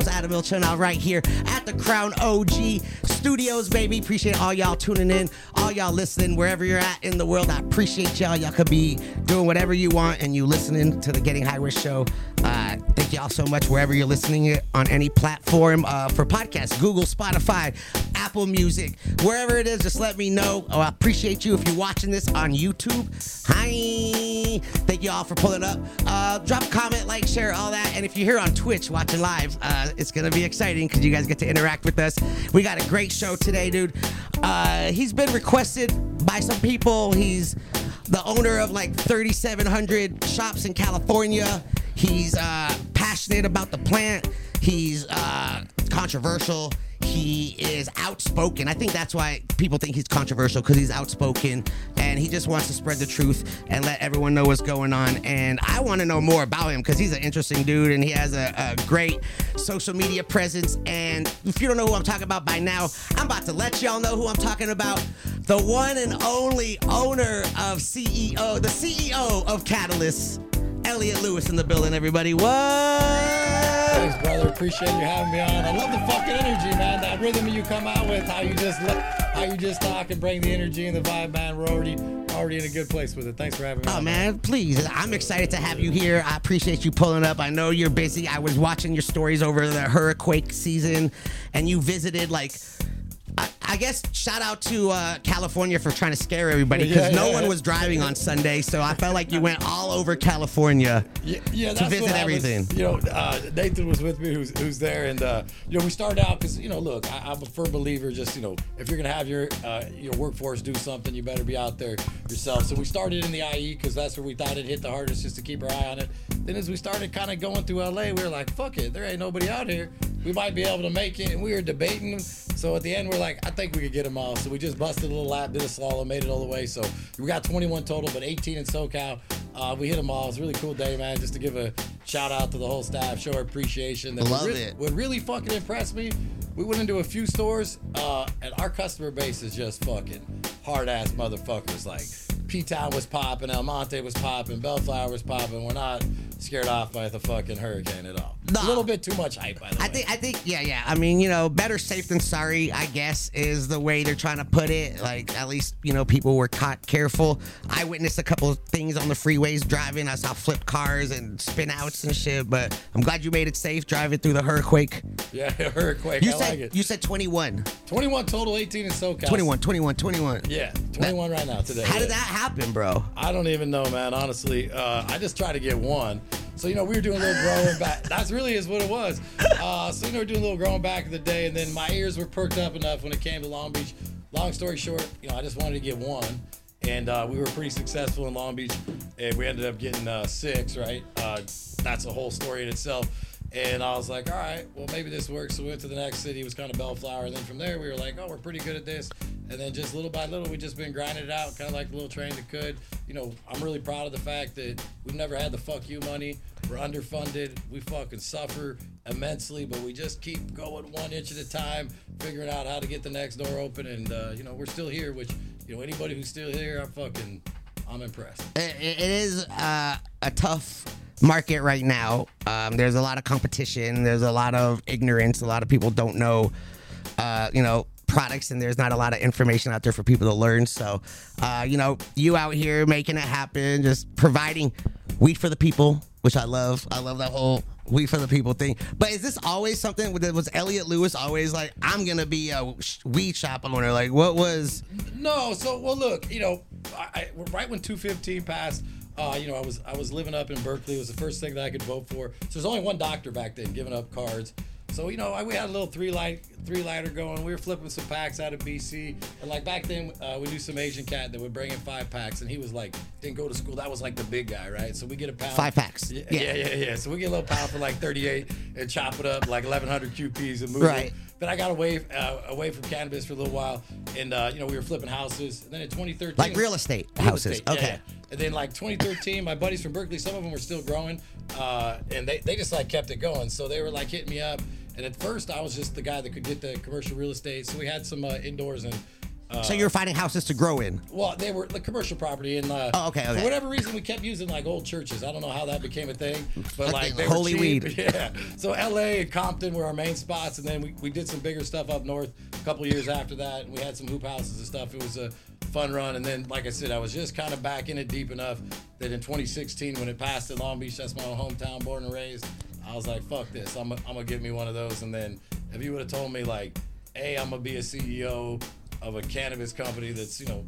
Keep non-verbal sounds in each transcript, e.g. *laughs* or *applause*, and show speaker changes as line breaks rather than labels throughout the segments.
Host, Adam out right here at the Crown OG Studios, baby. Appreciate all y'all tuning in, all y'all listening, wherever you're at in the world. I appreciate y'all. Y'all could be doing whatever you want, and you listening to the Getting High with show. Uh, thank y'all so much wherever you're listening it on any platform uh, for podcasts, Google, Spotify, Apple Music, wherever it is. Just let me know. Oh, I appreciate you if you're watching this on YouTube. Hi, thank you all for pulling up. Uh, drop a comment, like, share, all that. And if you're here on Twitch watching live, uh, it's gonna be exciting because you guys get to interact with us. We got a great show today, dude. Uh, he's been requested by some people. He's the owner of like 3,700 shops in California. He's uh, passionate about the plant. He's uh, controversial. He is outspoken. I think that's why people think he's controversial because he's outspoken and he just wants to spread the truth and let everyone know what's going on. And I want to know more about him because he's an interesting dude and he has a, a great social media presence. And if you don't know who I'm talking about by now, I'm about to let y'all know who I'm talking about. The one and only owner of CEO, the CEO of Catalyst, Elliot Lewis in the building, everybody. What?
Thanks, brother. Appreciate you having me on. I love the fucking energy, man. That rhythm you come out with, how you just how you just talk and bring the energy and the vibe, man. We're already already in a good place with it. Thanks for having me.
Oh
on,
man, please. I'm excited to have you here. I appreciate you pulling up. I know you're busy. I was watching your stories over the hurricane season and you visited like I, guess shout out to uh, California for trying to scare everybody because
Yeah,
no
yeah,
one
yeah.
was driving on Sunday, so I felt like you went all over California.
Yeah,
to visit
I was-
everything.
you know, uh, Nathan was with me, who's who's there, and uh, you know, we started out because you know, look, I, I'm a firm believer. Just you know, if you're gonna have your uh, your workforce do something, you better be out there yourself. So we started in the IE because that's where we thought it hit the hardest, just to keep our eye on it. Then as we started kind of going through LA, we were like, fuck it, there ain't nobody out here. We might be able to make it, and we were debating. So at the end, we're like, I think we could get them all. So we just busted a little lap, did a slalom, made it all the way. So we got 21 total, but 18 in SoCal. Uh, we hit them all. It was a really cool day, man. Just to give a shout out to the whole staff, show our appreciation. And
Love it.
What really fucking impressed me, we went into a few stores, uh, and our customer base is just fucking hard ass motherfuckers. Like P Town was popping, El Monte was popping, Bellflower was popping. We're not scared off by the fucking hurricane at all.
Nah.
A little bit too much hype, by the way.
I think, I think, yeah, yeah. I mean, you know, better safe than sorry. I guess is the way they're trying to put it. Like, at least you know, people were caught careful. I witnessed a couple of things on the freeways driving. I saw flip cars and spin outs and shit. But I'm glad you made it safe driving through the hurricane.
yeah, *laughs* hurricane.
You
I
said
like it.
you said 21,
21 total, 18 in SoCal.
21, 21, 21.
Yeah, 21 right now today.
How
yeah.
did that happen, bro?
I don't even know, man. Honestly, uh, I just try to get one. So you know, we were doing a little growing back. That's really is what it was. Uh, so you know, we are doing a little growing back in the day, and then my ears were perked up enough when it came to Long Beach. Long story short, you know, I just wanted to get one, and uh, we were pretty successful in Long Beach, and we ended up getting uh, six. Right? Uh, that's a whole story in itself. And I was like, all right, well, maybe this works. So we went to the next city, it was kind of Bellflower. And then from there, we were like, oh, we're pretty good at this. And then just little by little, we just been grinding it out, kind of like a little train that could. You know, I'm really proud of the fact that we've never had the fuck you money. We're underfunded. We fucking suffer immensely, but we just keep going one inch at a time, figuring out how to get the next door open. And, uh, you know, we're still here, which, you know, anybody who's still here, I'm fucking, I'm impressed.
it, it is uh, a tough market right now. Um, there's a lot of competition. There's a lot of ignorance. A lot of people don't know, uh, you know, products, and there's not a lot of information out there for people to learn. So, uh, you know, you out here making it happen, just providing weed for the people. which I love. I love that whole "we for the people" thing. But is this always something? that Was Elliot Lewis always like, "I'm gonna be a weed shop owner"? Like, what was?
No, so well, look, you know, I, I, right when 215 passed, uh, you know, I was I was living up in Berkeley. It was the first thing that I could vote for. So there's only one doctor back then giving up cards. So you know, I, we had a little three light three lighter going. We were flipping some packs out of BC, and like back then, uh, we knew some Asian cat that would bring in five packs, and he was like didn't go to school. That was like the big guy, right? So we get a pound.
Five packs.
Yeah,
Yeah.
yeah, yeah, yeah. So we get a little pound for like 38 and chop it up like 1100 QPs and move
Right.
it. Then I got away uh, away from cannabis for a little while, and uh, you know we were flipping houses. And then in 2013,
Like real estate
Real
houses.
estate,
Okay.
yeah. And then like 2013, my buddies from Berkeley, some of them were still growing, uh, and they, they just like kept it going. So they were like hitting me up. And at first, I was just the guy that could get the commercial real estate. So we had some uh, indoors and. Uh,
So you're finding houses to grow in.
well, they were the commercial property, and uh,
Oh, okay, okay.
for whatever reason, we kept using like old churches. I don't know how that became a thing, but like they
Holy
were cheap.
weed. *laughs*
Yeah. So L.A. and Compton were our main spots, and then we, we did some bigger stuff up north. A couple years after that, and we had some hoop houses and stuff. It was a fun run, and then like I said, I was just kind of back in it deep enough that in 2016, when it passed in Long Beach, that's my hometown, born and raised. I was like, fuck this, I'm gonna I'm gonna get me one of those. And then if you would have told me like, hey, I'm gonna be a CEO of a cannabis company that's you know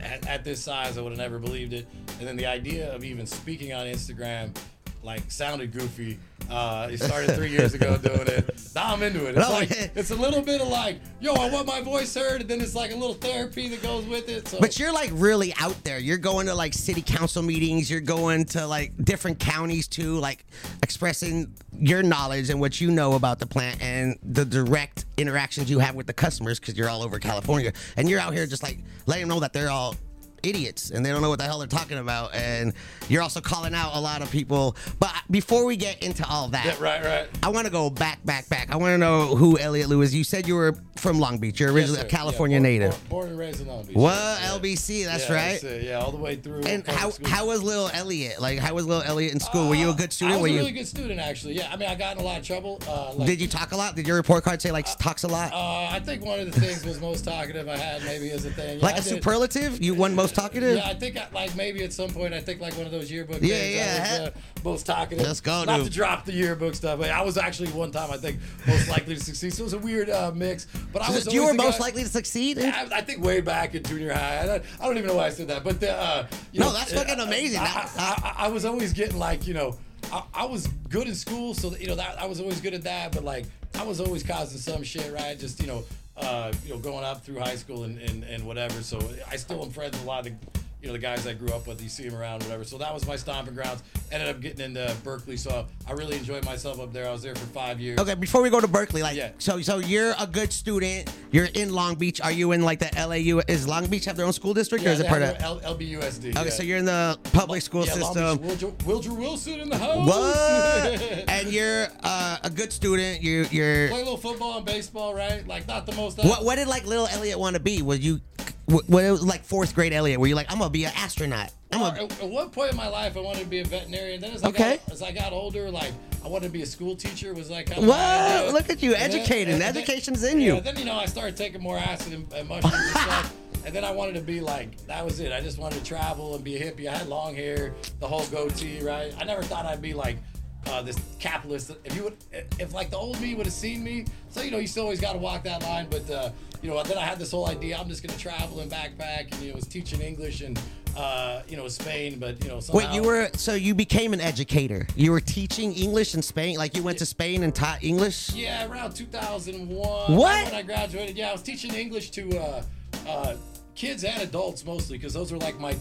at, at this size, I would have never believed it. And then the idea of even speaking on Instagram, like, sounded goofy. Uh, he started three years ago *laughs* doing it. Now I'm into it. It's like it's a little bit of like, yo, I want my voice heard, and then it's like a little therapy that goes with it. So
But you're like really out there. You're going to like city council meetings. You're going to like different counties too, like expressing your knowledge and what you know about the plant and the direct interactions you have with the customers because you're all over California and you're out here just like letting them know that they're all idiots and they don't know what the hell they're talking about. And you're also calling out a lot of people. But before we get into all that,
yeah, right, right.
I want to go back, back, back. I want to know who Elliot Lewis. You said you were from Long Beach. You're originally
Yes,
a. California
Yeah, born-
native.
Born, born and raised in Long Beach.
What
Yeah.
LBC? That's right.
that's. Yeah, all the way through.
And how
school.
how was little Elliot? Like how was little Elliot in school? Were you a good student?
I was
Were
a
you?
really good student, actually. Yeah, I mean, I got in a lot of trouble. Uh, like,
Did you talk a lot? Did your report card say like talks a lot?
Uh, I think one of the things was most talkative I had maybe as a thing.
Like a
did-
superlative? You won most talkative?
Yeah, I think I, like maybe at some point I think like one of those yearbook.
Yeah,
things,
yeah,
I was, uh, most talkative.
Let's go,
Not
dude.
to drop the yearbook stuff, but I was actually one time I think most likely to succeed. So it was a weird uh, mix. But I was.
you were most
guy-
likely to succeed.
I, I think way back in junior high. I don't, I don't even know why I said that, but the, uh, you
No,
know,
that's fucking
uh,
amazing.
I, was always getting like you know. I, I was good in school, so that, you know that I was always good at that. But like, I was always causing some shit, right? Just you know, uh, you know, going up through high school and, and, and whatever. So I still am friends with a lot of the, you know, the guys I grew up with. You see them around, whatever. So that was my stomping grounds. Ended up getting into Berkeley, so I really enjoyed myself up there. I was there for five years.
Okay, before we go to Berkeley, like,
Yeah.
so so you're a good student. You're in Long Beach. Are you in like the LAU? Is Long Beach have their own school district, or is it part of?
L- LBUSD.
Okay,
yeah.
so you're in the public school
yeah,
system.
Beach, Wildre, Wildre Wilson in the house.
What? *laughs* and you're uh, a good student. You you're.
Play a little football and baseball, right? Like not the most.
What what did like little Elliot want to be? Was you? What, what it was like fourth grade Elliot? Were you like I'm gonna be an astronaut? A,
at, one point in my life, I wanted to be a veterinarian. Then as I,
Okay.
got, as I got older, like I wanted to be a school teacher. Was like kind of
Whoa, look at you, educating. Education's in you.
Yeah, then you know I started taking more acid and, and mushrooms and stuff. *laughs* And then I wanted to be like that was it. I just wanted to travel and be a hippie. I had long hair, the whole goatee, right? I never thought I'd be like uh, this capitalist. If you would, if like the old me would have seen me, so you know you still always got to walk that line. But uh, you know then I had this whole idea. I'm just gonna travel and backpack, and you know was teaching English and uh, you know Spain, but you know somehow,
Wait, you were so you became an educator. You were teaching English in Spain, like you went to Spain and taught English.
Yeah, around 2001.
What?
When I graduated, yeah, I was teaching English to uh, uh, kids and adults mostly because those were like my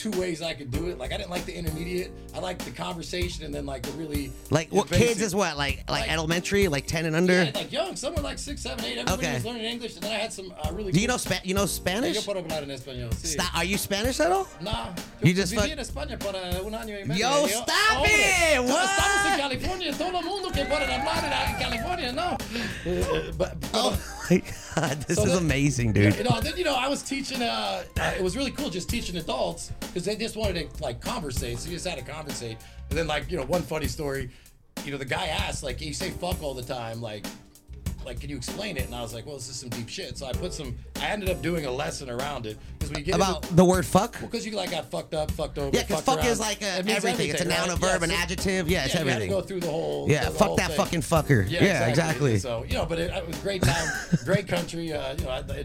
two ways I could do it. Like I didn't like the intermediate. I liked the conversation and then like the really
Like what
basic-
kids is what? Like like,
Like-
elementary, like ten and under.
Yeah, like young. Some were like six, seven, eight. Everybody
Okay.
was learning English, and then I had some uh, really.
Do you know Spa- you know
Yo
Spanish?
puedo hablar en español. Sí.
Sta- are you Spanish at all?
Nah.
You just
viví
fuck-
en España por uh, un año y medio.
Yo,
Yo-
stop
hombre,
it! What?
Estamos en California. Todo el mundo que puede hablar en California, no. Uh, but, but-
Oh my god, this
So
is
that-
amazing, dude.
You know, then you know, I was teaching. Uh, uh, it was really cool just teaching adults because they just wanted to like conversate. So you just had to conversate. And then like you know, one funny story. You know, the guy asked like, "You say fuck all the time, like." like, can you explain it? And I was like, well, this is some deep shit. So I put some. I ended up doing a lesson around it because you get
About
into,
the word fuck.
because you like got fucked up, fucked over.
Yeah, because fuck
around.
is like a,
It means
everything. It's a noun,
right?
a verb,
Yeah,
an
so-
adjective. Yeah, it's
yeah, you had to
everything.
go through the whole.
Yeah,
the
fuck
whole
that
thing.
fucking fucker. Yeah, exactly.
So you know, but it, it was great time, great country. Uh, you know, I, I,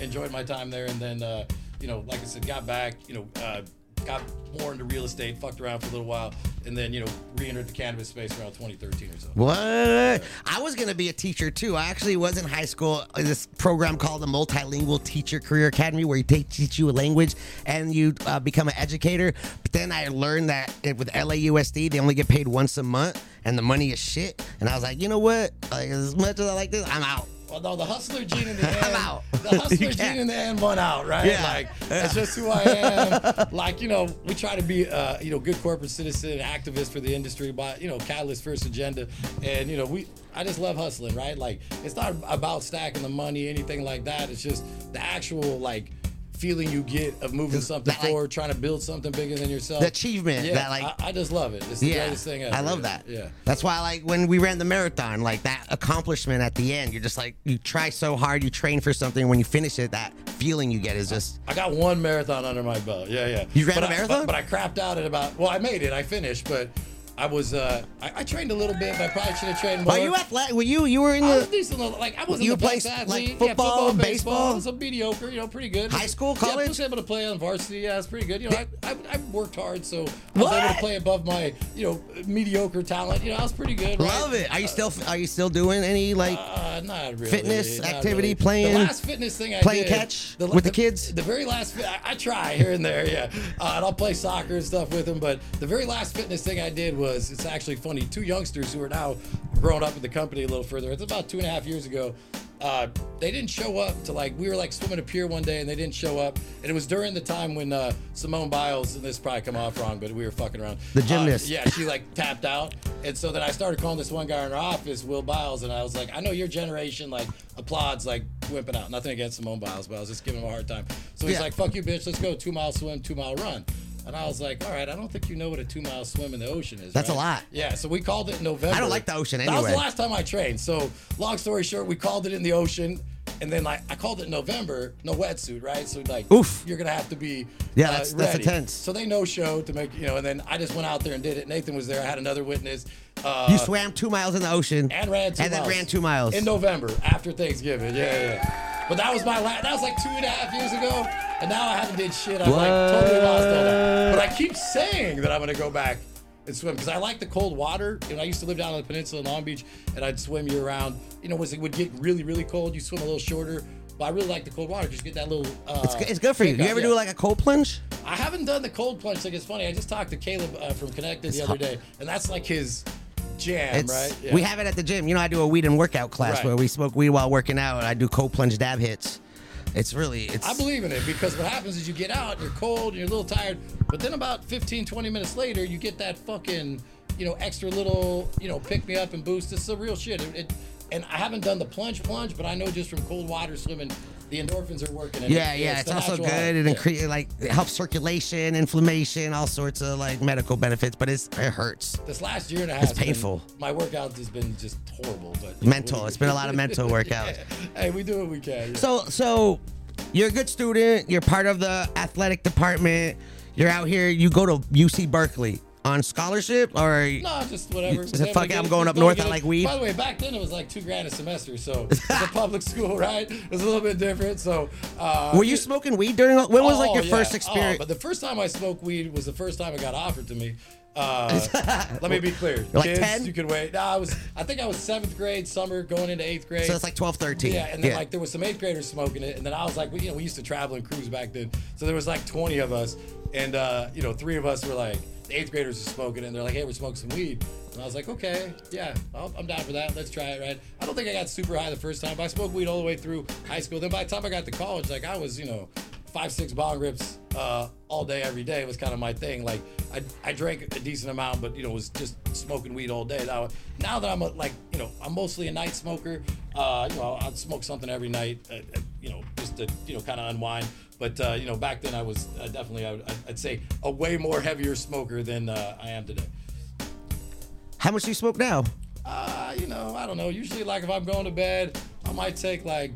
I enjoyed my time there, and then uh, you know, like I said, got back. You know, uh, got more into real estate, fucked around for a little while, and then you know, re-entered the cannabis space around 2013 or so.
What? I was gonna be a teacher too. I actually was in high school. uh, This program called the Multilingual Teacher Career Academy, where you teach you a language and you uh, become an educator. But then I learned that it- with LAUSD, they only get paid once a month, and the money is shit. And I was like, you know what? Like, as much as I like this, I'm out.
Well, no, the hustler gene in the *laughs*
I'm
end.
out.
The hustler gene in the end won out, right?
Yeah.
Like that's just who I am. like you know, we try to be, uh, you know, good corporate citizen, activist for the industry, by you know, catalyst first agenda, and you know, we. I just love hustling, right? Like it's not about stacking the money, anything like that. It's just the actual like feeling you get of moving something
that, like-
forward, trying to build something bigger than yourself.
The achievement,
Yeah,
that, like-
I, I just love it. It's the
Yeah,
greatest thing ever.
I love that.
Yeah.
that's why like when we ran the marathon, like that accomplishment at the end, you're just like you try so hard, you train for something. When you finish it, that feeling you get is just
I got one marathon under my belt. Yeah, yeah.
You ran
but
a
I-
marathon?
but, but I crapped out at about. Well, I made it. I finished, but I was. Uh, I, I trained a little bit, but I probably should have trained more.
Are you athletic? Were you you were in
I was
the
decent. Like I wasn't
You
the best
like, football,
yeah, football,
baseball?
baseball. I was a mediocre. You know, pretty good.
High school,
Yeah, I
college?
was able to play on varsity. Yeah, it's pretty good. You know, I, I, I worked hard, so I was able to play above my you know mediocre talent. You know, I was pretty good. right?
love it? Are you still are you still doing any like
Uh, not really.
Fitness,
not
activity,
really.
playing-
The last fitness thing I did.
playing
did,
catch with the kids?
The very last, I, I try here and there, yeah. Uh, and I'll play soccer and stuff with them. But the very last fitness thing I did was, it's actually funny. Two youngsters who are now growing up in the company a little further. It's about two and a half years ago. Uh, they didn't show up to like we were like swimming a pier one day and they didn't show up and it was during the time when uh, Simone Biles and this probably come off wrong but we were fucking around
The
Uh,
gymnast.
yeah she like tapped out and so then I started calling this one guy in our office Will Biles and I was like I know your generation like applauds like wimping out nothing against Simone Biles but I was just giving him a hard time so he's
Yeah.
like fuck you bitch let's go two mile swim two mile run and I was like, all right, I don't think you know what a two mile swim in the ocean is.
That's a lot.
Yeah, so we called it in November.
I don't like the ocean anyway.
That was the last time I trained. So, long story short, we called it in the ocean, and then like I called it November, no wetsuit, right? So like,
Oof.
you're gonna have to be
Yeah,
uh,
that's- that's
ready.
intense.
So they no show to make you know, and then I just went out there and did it. Nathan was there. I had another witness. Uh,
you swam two miles in the ocean
and ran two
and then
miles.
ran two miles
in November after Thanksgiving. Yeah, yeah. But that was my last. That was like two and a half years ago, and now I haven't did shit. I'm like totally lost all that. But I keep saying that I'm gonna go back and swim because I like the cold water. You know, I used to live down on the peninsula in Long Beach, and I'd swim year round. You know, was it would get really really cold, you swim a little shorter. But I really like the cold water. Just get that little. Uh,
It's, good- it's good for you. You ever
yeah.
do like a cold plunge?
I haven't done the cold plunge thing. It's funny. I just talked to Caleb uh, from Connected the other day, and that's like his jam,
It's,
right? Yeah.
We have it at the gym. You know, I do a weed and workout class
Right.
where we smoke weed while working out, and I do cold plunge dab hits. It's really, it's.
I believe in it because what happens is you get out, you're cold, and you're a little tired, but then about 15, 20 minutes later, you get that fucking, you know, extra little, you know, pick me up and boost. It's the real shit. It, it, and I haven't done the plunge plunge, but I know just from cold water swimming, the endorphins are working.
yeah,
it-
yeah, it's,
the
also good. It
Yeah.
like it helps circulation, inflammation, all sorts of like medical benefits. But it's it hurts.
This last year and a half,
It's
has been-
painful.
my workouts has been just horrible, but
Mental. It's been a lot of mental *laughs* workouts.
Hey, we do what we can. yeah.
So, so you're a good student. You're part of the athletic department. You're out here. You go to UC Berkeley on scholarship, or
No, just whatever. Was
fuck it, I'm going up north, I like weed.
By the way, back then it was like two grand a semester, so it's a public *laughs* school, right? It was a little bit different. So, uh,
were you smoking weed during? When was like
Oh,
your
yeah.
first
Oh,
experience?
but the first time I smoked weed was the first time it got offered to me. Uh, *laughs* let me be clear.
Like
Kids,
10?
you can wait. No, I was. I think I was seventh grade, summer, going into eighth grade.
so it's like 12, 13.
Yeah, and then like there was some eighth graders smoking it, and then I was like, we, you know, we used to travel and cruise back then, so there was like 20 of us, and uh, you know, three of us were like eighth graders were smoking and they're like, hey, we're smoking some weed, and I was like, okay, yeah, I'll, I'm down for that. Let's try it, right? I don't think I got super high the first time, but I smoked weed all the way through high school. Then by the time I got to college, like I was, you know. Five six bong rips uh, all day every day was kind of my thing. Like I, I drank a decent amount, but you know was just smoking weed all day. Now, now that I'm a, like you know I'm mostly a night smoker. Uh, you know I'd smoke something every night. Uh, uh, you know just to you know kind of unwind. But uh, you know back then I was uh, definitely I would, I'd say a way more heavier smoker than uh, I am today.
How much do you smoke now?
Uh, you know, I don't know. Usually, like if I'm going to bed, I might take like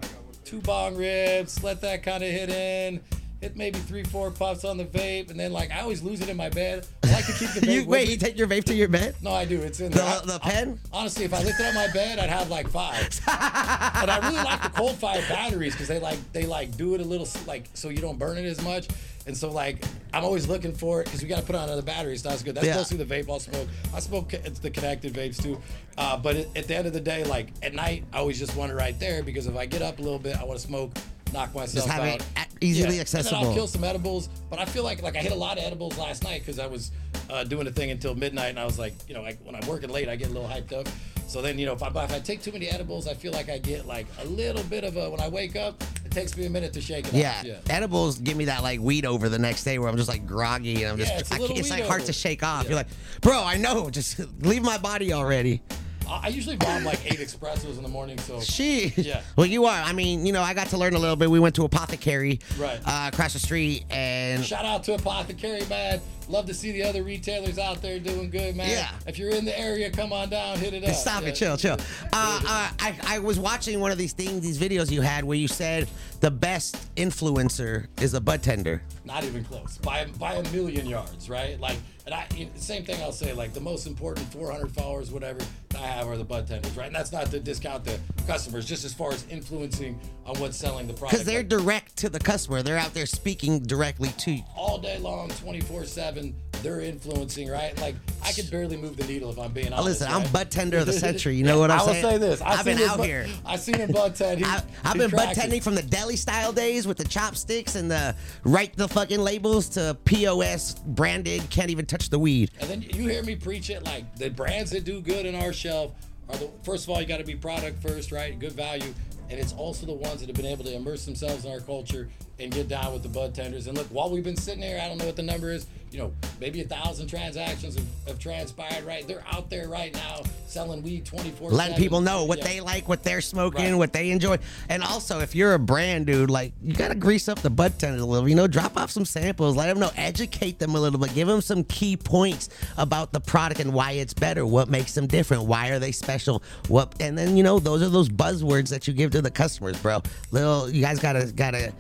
two bong rips, let that kind of hit in. Hit maybe three, four puffs on the vape, and then like I always lose it in my bed. I like to keep the *laughs* vape.
You, wait,
me.
you take your vape to your bed?
No, I do. It's in
The-
there. I-
the
I-
pen?
honestly, if I lifted up my bed, I'd have like five. *laughs* but I really like the Coldfire batteries because they like they like do it a little like so you don't burn it as much. And so like I'm always looking for it because we got to put on another battery. So that's good. That's
Yeah.
mostly the vape I'll smoke. I smoke it's the connected vapes too. Uh, but at the end of the day, like at night, I always just want it right there because if I get up a little bit, I want to smoke, knock myself
have
out.
it easily
And then. I'll kill some edibles, but I feel like like I hit a lot of edibles last night because I was uh, doing a thing until midnight, and I was like, you know, like when I'm working late, I get a little hyped up. So then, you know, if I, if I take too many edibles, I feel like I get like a little bit of a when I wake up. It takes me a minute to shake it
Yeah.
off. Yeah.
edibles give me that like weed over the next day where I'm just like groggy and I'm just
Yeah, it's
I it's like hard to shake off.
Yeah.
You're like, bro, I know, just *laughs* leave my body already.
I, usually bomb like eight espressos in the morning, so
She.
Yeah. *laughs*
Well, you are. I mean, you know, I got to learn a little bit. We went to Apothecary,
Right.
uh, across the street, and
Shout out to Apothecary, man. Love to see the other retailers out there doing good, man.
Yeah.
If you're in the area, come on down, hit it up.
Stop
Yeah.
it, chill, chill. Uh, uh, I, I was watching one of these things, these videos you had where you said the best influencer is a bud tender.
Not even close. By by a million yards, right? Like, and I same thing. I'll say like the most important 400 followers, whatever I have, are the bud tenders, right? And that's not to discount the customers, just as far as influencing on what's selling the product.
Because they're
Like,
direct to the customer. They're out there speaking directly to you.
all day long, 24 They're influencing, right? Like I could barely move the needle if I'm being honest.
Listen, I'm butt tender of the century. You *laughs* know what I'm saying?
I will say this. *laughs* I've,
I've been out
bud-
here.
I've seen him bud tend. He,
I, I've been
butt
tending from the deli style days with the chopsticks and the write the fucking labels to POS branded, can't even touch the weed.
And then you hear me preach it like the brands that do good in our shelf are the first of all you got to be product first, right? Good value, and it's also the ones that have been able to immerse themselves in our culture and get down with the bud tenders. And look, while we've been sitting here, I don't know what the number is. You know, maybe a thousand transactions have, have transpired, right? They're out there right now selling weed 24
Letting people know what they like, what they're smoking,
Right.
what they enjoy. And also, if you're a brand, dude, like, you got to grease up the bud tender a little, you know, drop off some samples, let them know, educate them a little bit, give them some key points about the product and why it's better, what makes them different, why are they special, what, and then, you know, those are those buzzwords that you give to the customers, bro. Little, you guys got to, got to,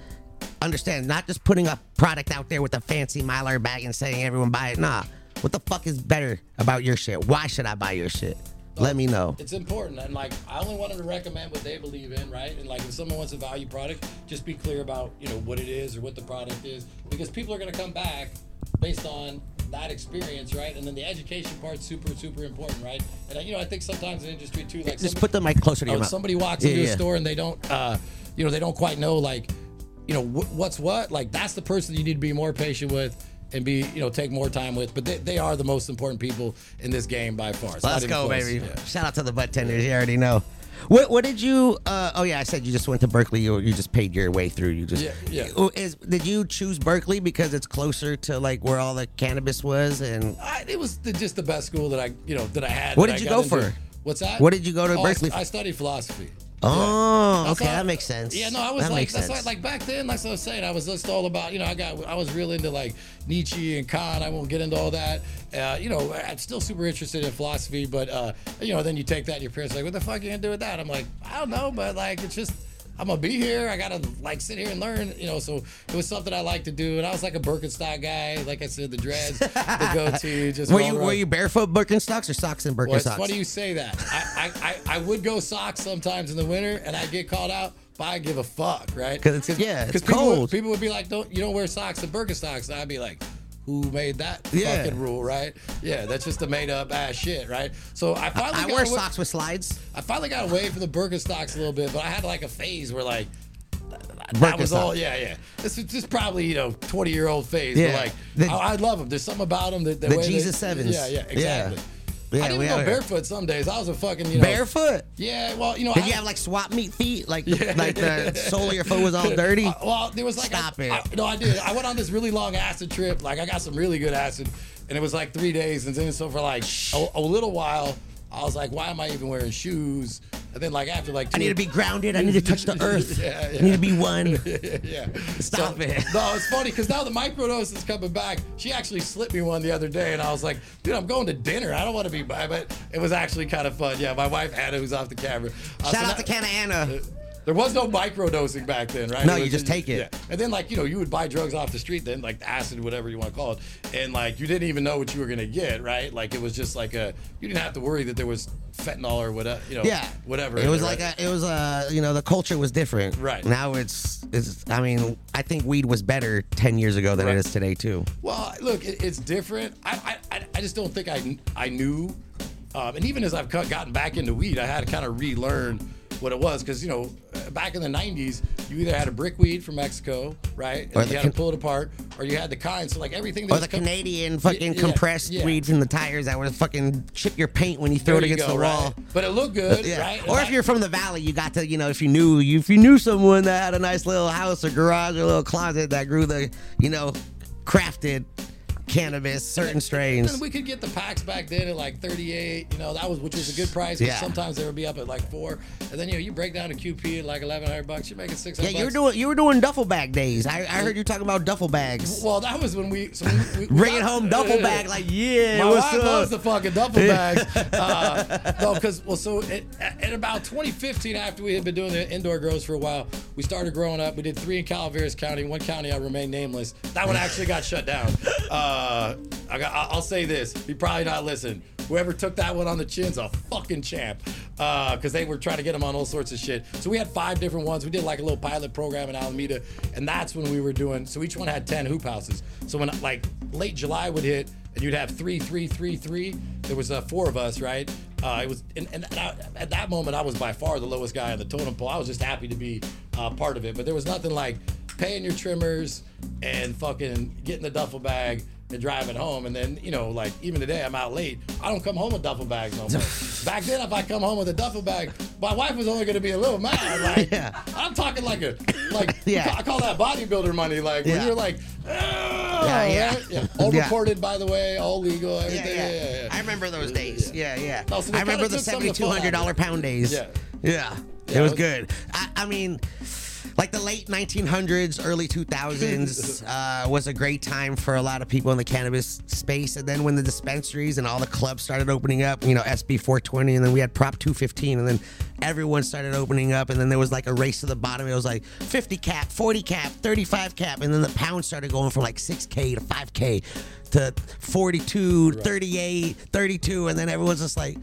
understand not just putting a product out there with a fancy mylar bag and saying everyone buy it nah what the fuck is better about your shit why should i buy your shit let me know
It's important, and like I only wanted to recommend what they believe in, right? And like if someone wants a value product, just be clear about you know what it is or what the product is, because people are gonna come back based on that experience, right? And then the education part's super, super important, right? And uh, you know I think sometimes in industry too, like
just
somebody-
put the mic closer to
Oh,
your mouth
somebody walks
Yeah,
into
yeah.
a store and they don't, uh, you know, they don't quite know like, you know, wh- what's what. Like that's the person you need to be more patient with and be, you know, take more time with. But they, they are the most important people in this game by far. Not
let's go
close.
baby
Yeah.
shout out to the butt tenders you already know what, what did you uh, oh yeah i said you just went to berkeley you, you just paid your way through you just
Yeah, yeah.
Is, did you choose berkeley because it's closer to like where all the cannabis was and
I, it was the, just the best school that I, you know, that I had.
What did
I
you go
into.
for?
What's that?
What did you go to
Oh,
Berkeley for?
I, studied philosophy.
Oh
That's
okay
why-
that makes sense
Yeah, no, I was
that
like, that's
sense.
why, like back then, like I was saying, I was just all about, you know, I got, I was real into like Nietzsche and Kant. I won't get into all that. Uh, you know, I'm still super interested in philosophy, but uh, you know, then you take that, and your parents are like, what the fuck are you gonna do with that? I'm like, I don't know, but like, it's just. I'm gonna be here. I gotta like sit here and learn, you know. So it was something I like to do, and I was like a Birkenstock guy. Like I said, the dreads, the *laughs* goatee, just
were you
around.
were you barefoot Birkenstocks or socks and
Well, it's
Birkenstocks?
funny you say that. I, I, I, I would go socks sometimes in the winter, and I get called out, but I give a fuck, right?
'Cause it's- yeah, it's
people would-
cold.
people would be like, "Don't you don't wear socks and Birkenstocks?" And I'd be like, "Who made that
Yeah.
fucking rule?" Right? Yeah, that's just a made up ass shit, right? So I finally
I
got
wear
away,
socks with slides.
I finally got away from the Birkenstocks a little bit, but I had like a phase where like. That was all, yeah, yeah. This is just probably you know twenty year old phase,
Yeah.
but like
The-
I, I love them. There's something about them that the,
The
way they-
Jesus Sevens.
Yeah, yeah,
Yeah.
exactly.
Yeah,
I didn't
we
even
out
go
here.
barefoot some days. I was a fucking you know
Barefoot.
Yeah, well, you know,
Did
I,
you have like swap meet feet? Like *laughs* like the sole of your foot was all dirty? *laughs*
Well, there was like
Stop
I,
it.
I- no, I did. I went on this really long acid trip. Like I got some really good acid, and it was like three days. And then so for like a, a little while, I was like, why am I even wearing shoes? And then like after like
I need to be grounded. I *laughs* need to touch the earth.
Yeah, yeah.
I need to be one. *laughs*
yeah.
Stop
So-
it.
No, it's funny because now the microdose is coming back. She actually slipped me one the other day, and I was like, dude, I'm going to dinner. I don't want to be by, but it was actually kind of fun. Yeah, my wife Anna, who's off the camera. Uh,
Shout
so
out to
that-
Canna Anna.
There was no microdosing back then, right?
No, you just take it.
Yeah. And then, like, you know, you would buy drugs off the street, then, like acid, whatever you want to call it. And, like, you didn't even know what you were going to get, right? Like, it was just like a, you didn't have to worry that there was fentanyl or whatever, you know,
Yeah,
whatever.
It was like
right?
a, it was a, you know, the culture was different.
Right.
Now it's, it's. I mean, I think weed was better ten years ago than
Right.
it is today too.
Well, look, it, it's different. I, I, I- just don't think I, I knew. Um, and even as I've gotten back into weed, I had to kind of relearn what it was because you know back in the 90s you either had a brick weed from mexico right and
Or
you had to pull it apart or you had the kind so like everything that
Or
was
the
com-
Canadian fucking
yeah,
compressed
yeah.
weed from the tires that would fucking chip your paint when you throw
There
it against
go,
the
right?
wall.
but it looked good
Yeah.
right
Or
And
if
I-
you're from the valley, you got to, you know, if you knew, you, if you knew someone that had a nice little house or garage or little closet that grew the, you know, crafted cannabis, certain strains.
And we could get the packs back then at like 38, you know, that was which was a good price.
Yeah.
Sometimes they would be up at like four, and then you know you break down a QP at like 1100 bucks, you're making
Yeah,
600.
you were doing you were doing duffel bag days. I, I heard you talking about duffel bags.
Well, that was when we so we, we,
Bringing home duffel *laughs* bag like yeah,
My wife loves the fucking duffel bags. *laughs* Uh, no, because well, so it, in about 2015, after we had been doing the indoor grows for a while, we started growing up. We did three in Calaveras County, one county I remain nameless. That one actually got shut down. Uh, I got, I'll say this: he probably not listened. Whoever took that one on the chin's a fucking champ, because they were trying to get him on all sorts of shit. So we had five different ones. We did like a little pilot program in Alameda, and that's when we were doing. So each one had 10 hoop houses. So when like late July would hit, and you'd have three, three, three, three. There was uh, four of us, right? Uh, it was, and, and I, at that moment, I was by far the lowest guy on the totem pole. I was just happy to be uh, part of it, but there was nothing like paying your trimmers and fucking getting the duffel bag and driving home. And then, you know, like even today, I'm out late. I don't come home with duffel bags no more. *laughs* Back then, if I come home with a duffel bag, my wife was only going to be a little mad. *laughs* Like,
Yeah.
I'm talking like a, like, *laughs*
Yeah.
I call that bodybuilder money. Like when
Yeah.
you're like, "Ah,"
Yeah, yeah.
yeah. All recorded, by the way, all legal, everything.
yeah.
Yeah, yeah.
I remember those days. Yeah, yeah.
No, so
I remember the
took some of the
seventy-two
fun
hundred
out
dollar
of it.
pound days.
Yeah.
yeah, it was
it was-
good. I, I mean, like the late 1900s, early 2000s *laughs* uh, was a great time for a lot of people in the cannabis space. And then when the dispensaries and all the clubs started opening up, you know, SB 420, and then we had Prop 215, and then everyone started opening up, and then there was like a race to the bottom. It was like 50 cap, 40 cap, 35 cap, and then the pound started going from like 6K to 5K to 42, 38, 32, and then everyone's just like,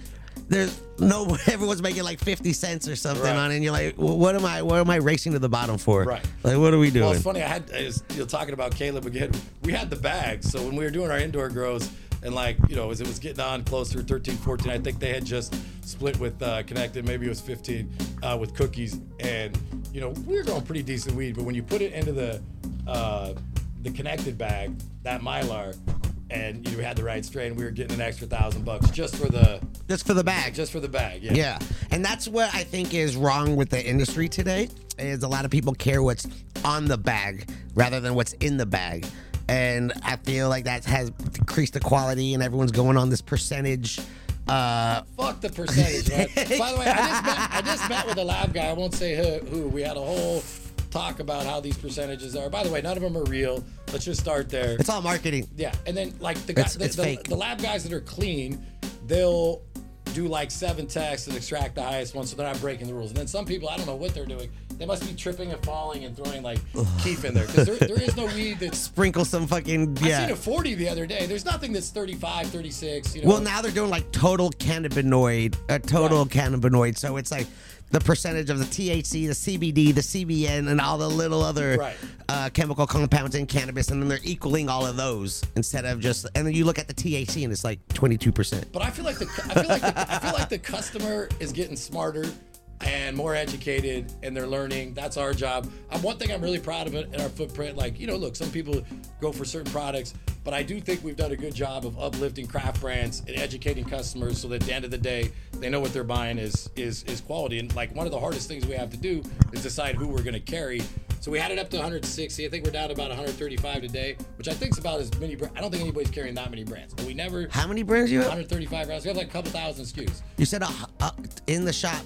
there's no *laughs* everyone's making like 50 cents or something
Right.
on it and you're like well, what am i what am i racing to the bottom for
Right.
like what are we doing Well,
it's funny. I had I was, you know, talking about Caleb again. We had the bags, so when we were doing our indoor grows, and like you know, as it was getting on closer, 13, 14, I think they had just split with uh, Connected. Maybe it was 15 uh, with cookies, and you know, we were growing pretty decent weed. But when you put it into the uh, the Connected bag, that mylar, and you had the right strain, we were getting an extra thousand bucks just for the
just for the bag
just for the bag. Yeah.
yeah and that's what i think is wrong with the industry today is a lot of people care what's on the bag rather than what's in the bag and i feel like that has decreased the quality and everyone's going on this percentage uh
Fuck the percentage, man. *laughs* By the way, I just, met, I just met with a lab guy. I won't say who, who. We had a whole talk about how these percentages are. By the way, none of them are real. Let's just start there.
it's all marketing
Yeah, and then like the guys, the, the, the lab guys that are clean, they'll do like seven tests and extract the highest one, so they're not breaking the rules. And then some people, I don't know what they're doing. They must be tripping and falling and throwing like kief in there because there, there is no weed that's. *laughs*
sprinkle some fucking Yeah.
I seen a 40 the other day. There's nothing that's 35, 36. You know.
Well, now they're doing like total cannabinoid, a total
Right.
cannabinoid. So it's like the percentage of the THC, the CBD, the CBN, and all the little other
Right.
uh, chemical compounds in cannabis, and then they're equaling all of those instead of just. And then you look at the THC, and it's like twenty two percent.
But I feel like the I feel like the, I feel like the customer is getting smarter and more educated, and they're learning. That's our job. Um, one thing I'm really proud of in our footprint. Like you know, look, some people go for certain products, but I do think we've done a good job of uplifting craft brands and educating customers, so that at the end of the day, they know what they're buying is is is quality. And like one of the hardest things we have to do is decide who we're going to carry. So we had it up to 160. I think we're down to about 135 today, which I think is about as many. I don't think anybody's carrying that many brands. But we never
How many brands you have?
135 rounds. We have like a couple thousand SKUs.
You said uh, uh, in the shop.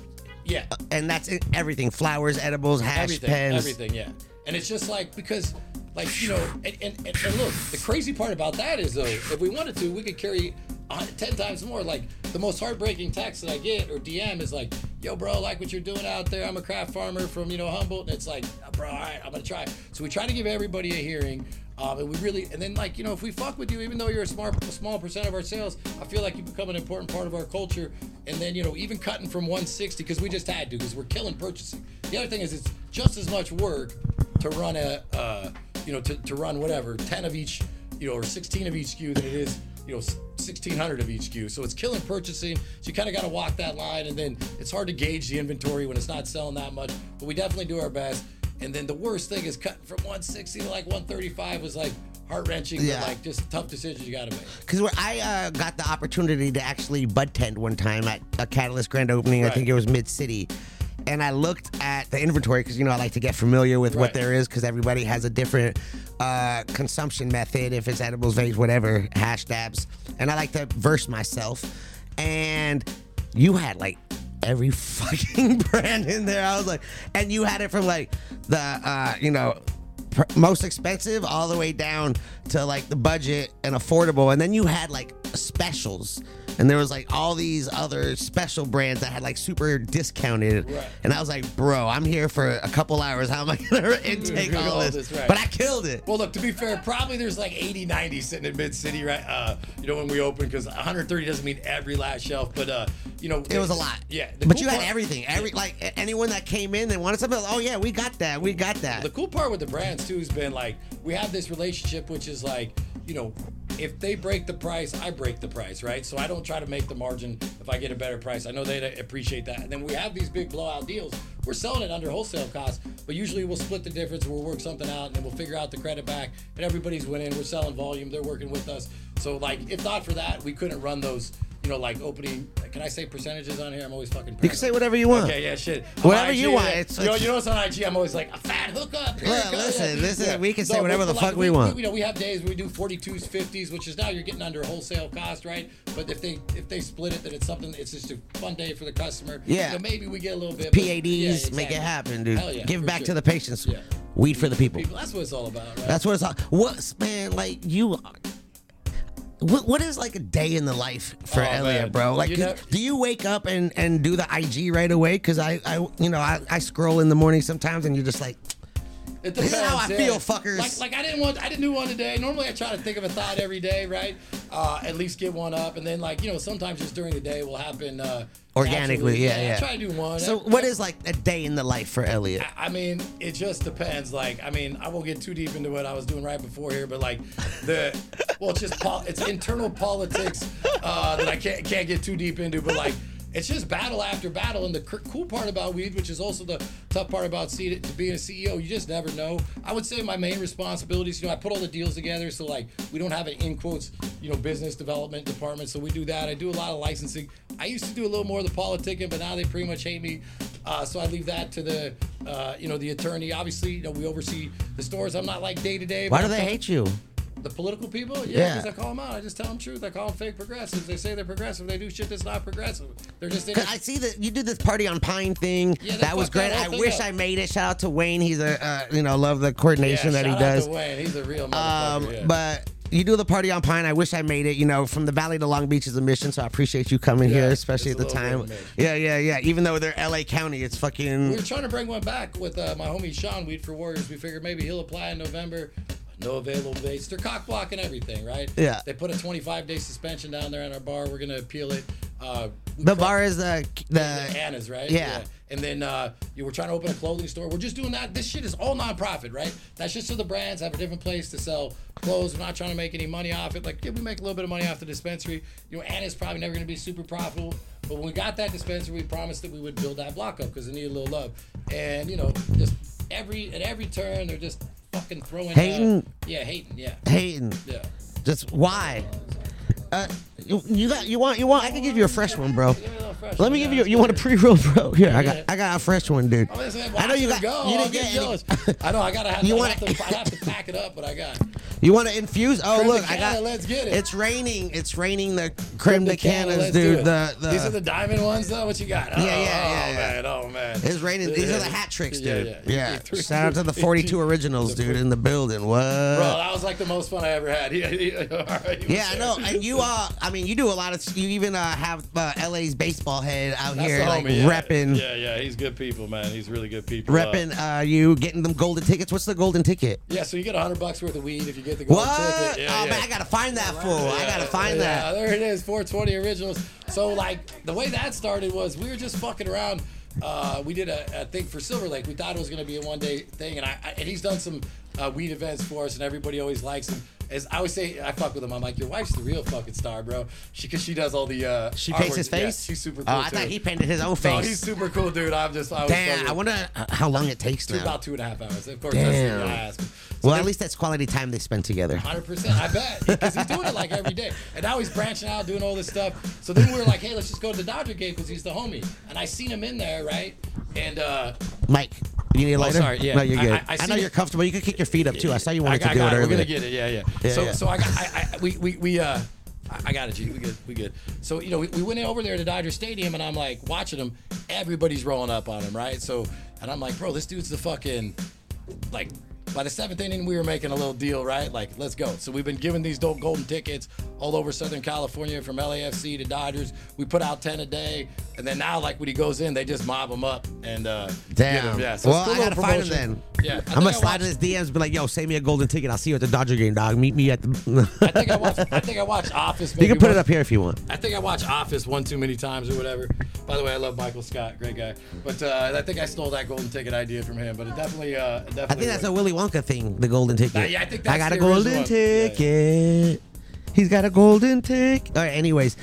Yeah.
Uh, and that's it, everything: flowers, edibles, hash
everything,
pens.
everything, yeah. And it's just like because, like you know, and, and, and, and look, the crazy part about that is though, if we wanted to, we could carry on ten times more. Like the most heartbreaking text that I get or DM is like, "Yo, bro, like what you're doing out there. I'm a craft farmer from you know Humboldt," and it's like, "Bro, all right, I'm gonna try." So we try to give everybody a hearing. Um, and we really, and then like you know, if we fuck with you, even though you're a smart, a small percent of our sales, I feel like you become an important part of our culture. And then you know, even cutting from 160 because we just had to because we're killing purchasing. The other thing is, it's just as much work to run a, uh, you know, to, to run whatever 10 of each, you know, or 16 of each SKU than it is, you know, 1600 of each SKU. So it's killing purchasing. So you kind of got to walk that line, and then it's hard to gauge the inventory when it's not selling that much. But we definitely do our best. And then the worst thing is cutting from 160 to like 135 was like heart wrenching,
Yeah.
but like just tough decisions you got to make.
Because I uh, got the opportunity to actually bud tend one time at a Catalyst grand opening. I think it was mid city. And I looked at the inventory because you know I like to get familiar with what there is because everybody has a different uh, consumption method. If it's edibles, vapes, whatever, hash dabs, and I like to verse myself. And you had like every fucking *laughs* brand in there. I was like, and you had it from like the uh, you know pr- most expensive all the way down to like the budget and affordable and then you had like specials and there was like all these other special brands that had like super discounted.
Right.
and i was like bro i'm here for a couple hours. How am i *laughs* gonna intake all,
all
this,
this, right.
but i killed it.
Well, look, to be fair, probably there's like 80, 90 sitting in Mid City, right? Uh, you know, when we open, because 130 doesn't mean every last shelf, but, uh, you know,
it was a lot.
Yeah.
but
cool
you had
part-
everything. Every like anyone that came in they wanted something oh yeah we got that. We got that.
The cool part with the brands too has been like we have this relationship, which is like, you know, if they break the price, I break the price, right? So I don't try to make the margin if I get a better price. I know they appreciate that. And then we have these big blowout deals. We're selling it under wholesale costs, but usually we'll split the difference. We'll work something out, and then we'll figure out the credit back. And everybody's winning. We're selling volume. They're working with us. So like, if not for that, we couldn't run those. You know, like opening. Can I say percentages on here? I'm always fucking.
you can say whatever you want
Okay, yeah, shit.
Whatever
on
you want,
yeah.
it's-
you, know,
it's-
you know, it's on IG. I'm always like a fat hookup. Here it goes.
listen,
Yeah.
we can say
No,
whatever the
like,
fuck we want.
You know, we have days where we do 42s, 50s, which is now you're getting under wholesale cost, right? But if they if they split it, then it's something. It's just a fun day for the customer.
Yeah.
So maybe we get a little bit. but-
PADs,
yeah,
make it happen, dude.
Hell yeah,
Give back
sure.
to the patients.
Yeah.
Weed for the people.
People, that's what it's all about, right?
That's what it's all. What man, like you. What, what is like a day in the life for
Oh,
Elliot,
man.
bro? Like,
You know-
do you wake up and and do the IG right away? Because I, I, you know, I, I scroll in the morning sometimes, and you're just like,
It
This is how I
depends,
feel, fuckers.
Like, like I didn't want, I didn't do one today. Normally, I try to think of a thought every day, right? Uh, at least get one up, and then like you know, sometimes just during the day will happen uh,
Organically,
naturally.
yeah, yeah.
I try to do one.
so what is like a day in the life for Elliot?
I I mean, it just depends. Like, I mean, I won't get too deep into what I was doing right before here, but like the, well, it's just pol- it's internal politics uh, that I can't can't get too deep into. But like, it's just battle after battle. And the cr- cool part about weed, which is also the tough part about being a CEO, you just never know. I would say my main responsibilities, you know, I put all the deals together, so like we don't have an in quotes, you know, business development department, so we do that. I do a lot of licensing. I used to do a little more of the politicking, but now they pretty much hate me. Uh, so I leave that to the, uh, you know, the attorney. Obviously, you know, we oversee the stores. I'm not like day to day.
Why do they hate you?
The political people? Yeah,
Yeah.
I call them out. I just tell them truth. I call them fake progressives. They say they're progressive. They do shit that's not progressive. They're just.
Cause I see that you did this party on Pine thing.
Yeah,
that was great. I wish
up.
I made it. Shout out to Wayne. He's a, uh, you know, love the
yeah,
coordination that he does.
to Wayne. He's a real motherfucker.
Um,
yeah.
but you do the party on Pine. I wish I made it. You know, from the Valley to Long Beach is a mission, so I appreciate you coming
Yeah,
here, especially at the time.
bit of a mission.
Yeah, yeah, yeah. Even though they're LA County, it's fucking.
we were trying to bring one back with uh, my homie Sean Weed for Warriors. We figured maybe he'll apply in November. No available dates. They're cock blocking everything, right?
Yeah.
They put a 25 day suspension down there in our bar. We're gonna appeal it. Uh,
the bar is the
the
the.
Anna's, right?
Yeah.
And then uh, you were trying to open a clothing store. We're just doing that. This shit is all nonprofit, right? That's just so the brands have a different place to sell clothes. We're not trying to make any money off it. Like, yeah, we make a little bit of money off the dispensary. You know, Anna's probably never going to be super profitable. But when we got that dispensary, we promised that we would build that block up because it needed a little love. And, you know, just every at every turn, they're just fucking throwing.
Hating?
yeah, hating. Yeah.
hating.
Yeah.
Just why? Uh, you, you got you want you want? I can give you a fresh one, bro.
Give me a fresh
Let me give you. You want a pre roll, bro? Here, I got I got a fresh one, dude.
I'm just saying,
I know you got
go.
you didn't
get jealous. I know I gotta have.
You
Have to, I have to *laughs* pack it up, but I got.
You want to infuse? Oh, look, I got.
let's get it.
It's raining. It's raining the creme de canas, dude. The, the
These are the diamond ones, though. What you got? Oh,
Yeah, yeah,
oh,
yeah, yeah.
man. Oh man.
It's raining. These are the hat tricks, dude.
yeah. *laughs*
Shout out to the 42 originals, dude, in the building. What?
Bro, that was like the most fun I ever had. *laughs* Yeah, yeah, all right, he was
Yeah, I know. And you, uh, I mean, you do a lot of. You even uh, have uh, LA's baseball head out
That's
here, like
homie, yeah.
repping,
Yeah, yeah, he's good people, man. He's really good people. Uh,
repping. Uh, you getting them golden tickets? What's the golden ticket?
yeah, so you get a hundred bucks worth of weed if you get the golden
What?
ticket. Yeah,
oh
yeah.
man, I gotta find that fool. I gotta find
yeah,
that.
there it is, 420 originals. So like the way that started was we were just fucking around. Uh, we did a, a thing for Silver Lake. We thought it was gonna be a one day thing, and I, I and he's done some uh, weed events for us, and everybody always likes him. As I always say, I fuck with him. I'm like, your wife's the real fucking star, bro. She because she does all the. Uh,
She paints
artwork.
his
Yeah,
face.
she's super cool
Oh, I
too.
thought he painted his own *laughs*
No,
face.
he's super cool, dude. I'm just. I was
Damn, I wonder uh, how long it takes now.
about two and a half hours. Of course,
Damn.
that's I ask.
Well, at least that's quality time they spend together.
Hundred percent, I bet, *laughs* because he's doing it like every day, and now he's branching out, doing all this stuff. So then we were like, "Hey, let's just go to the Dodger game because he's the homie." And I seen him in there, right? And uh,
Mike, you need a lighter?
Oh, sorry, yeah.
No, you're good.
I-
I,
I
know you're comfortable. You can kick your feet up too. I saw you wanted
I
to do it
it. We're gonna get it. Yeah, yeah.
Yeah,
so,
yeah.
so I got, I, I, we, we, we, uh, I- got it, G. We good, we good. So you know, we, we went over there to Dodger Stadium, and I'm like watching him. Everybody's rolling up on him, right? So, and I'm like, bro, this dude's the fucking, like. By the seventh inning, we were making a little deal, right? Like, let's go. So we've been giving these dope golden tickets all over Southern California, from LAFC to Dodgers. We put out ten a day, and then now, like when he goes in, they just mob him up and uh, get
Damn.
him. Yeah. So
well, I gotta
little
find him then.
Yeah. I
I'm gonna slide in his DMs, and be like, "Yo, save me a golden ticket. I'll see you at the Dodger game, dog. Meet me at the."
I think I watched. I think I watched Office. *laughs*
you can put it up here if you want.
I think I watched Office one too many times or whatever. By the way, I love Michael Scott, great guy. But uh, I think I stole that golden ticket idea from him. But it definitely, uh, it definitely.
I think that's a
worked.
Wonka thing. The golden ticket.
Uh, yeah, I think
I got a golden
one. Yeah, yeah.
ticket. He's got a golden ticket. All right. Anyways,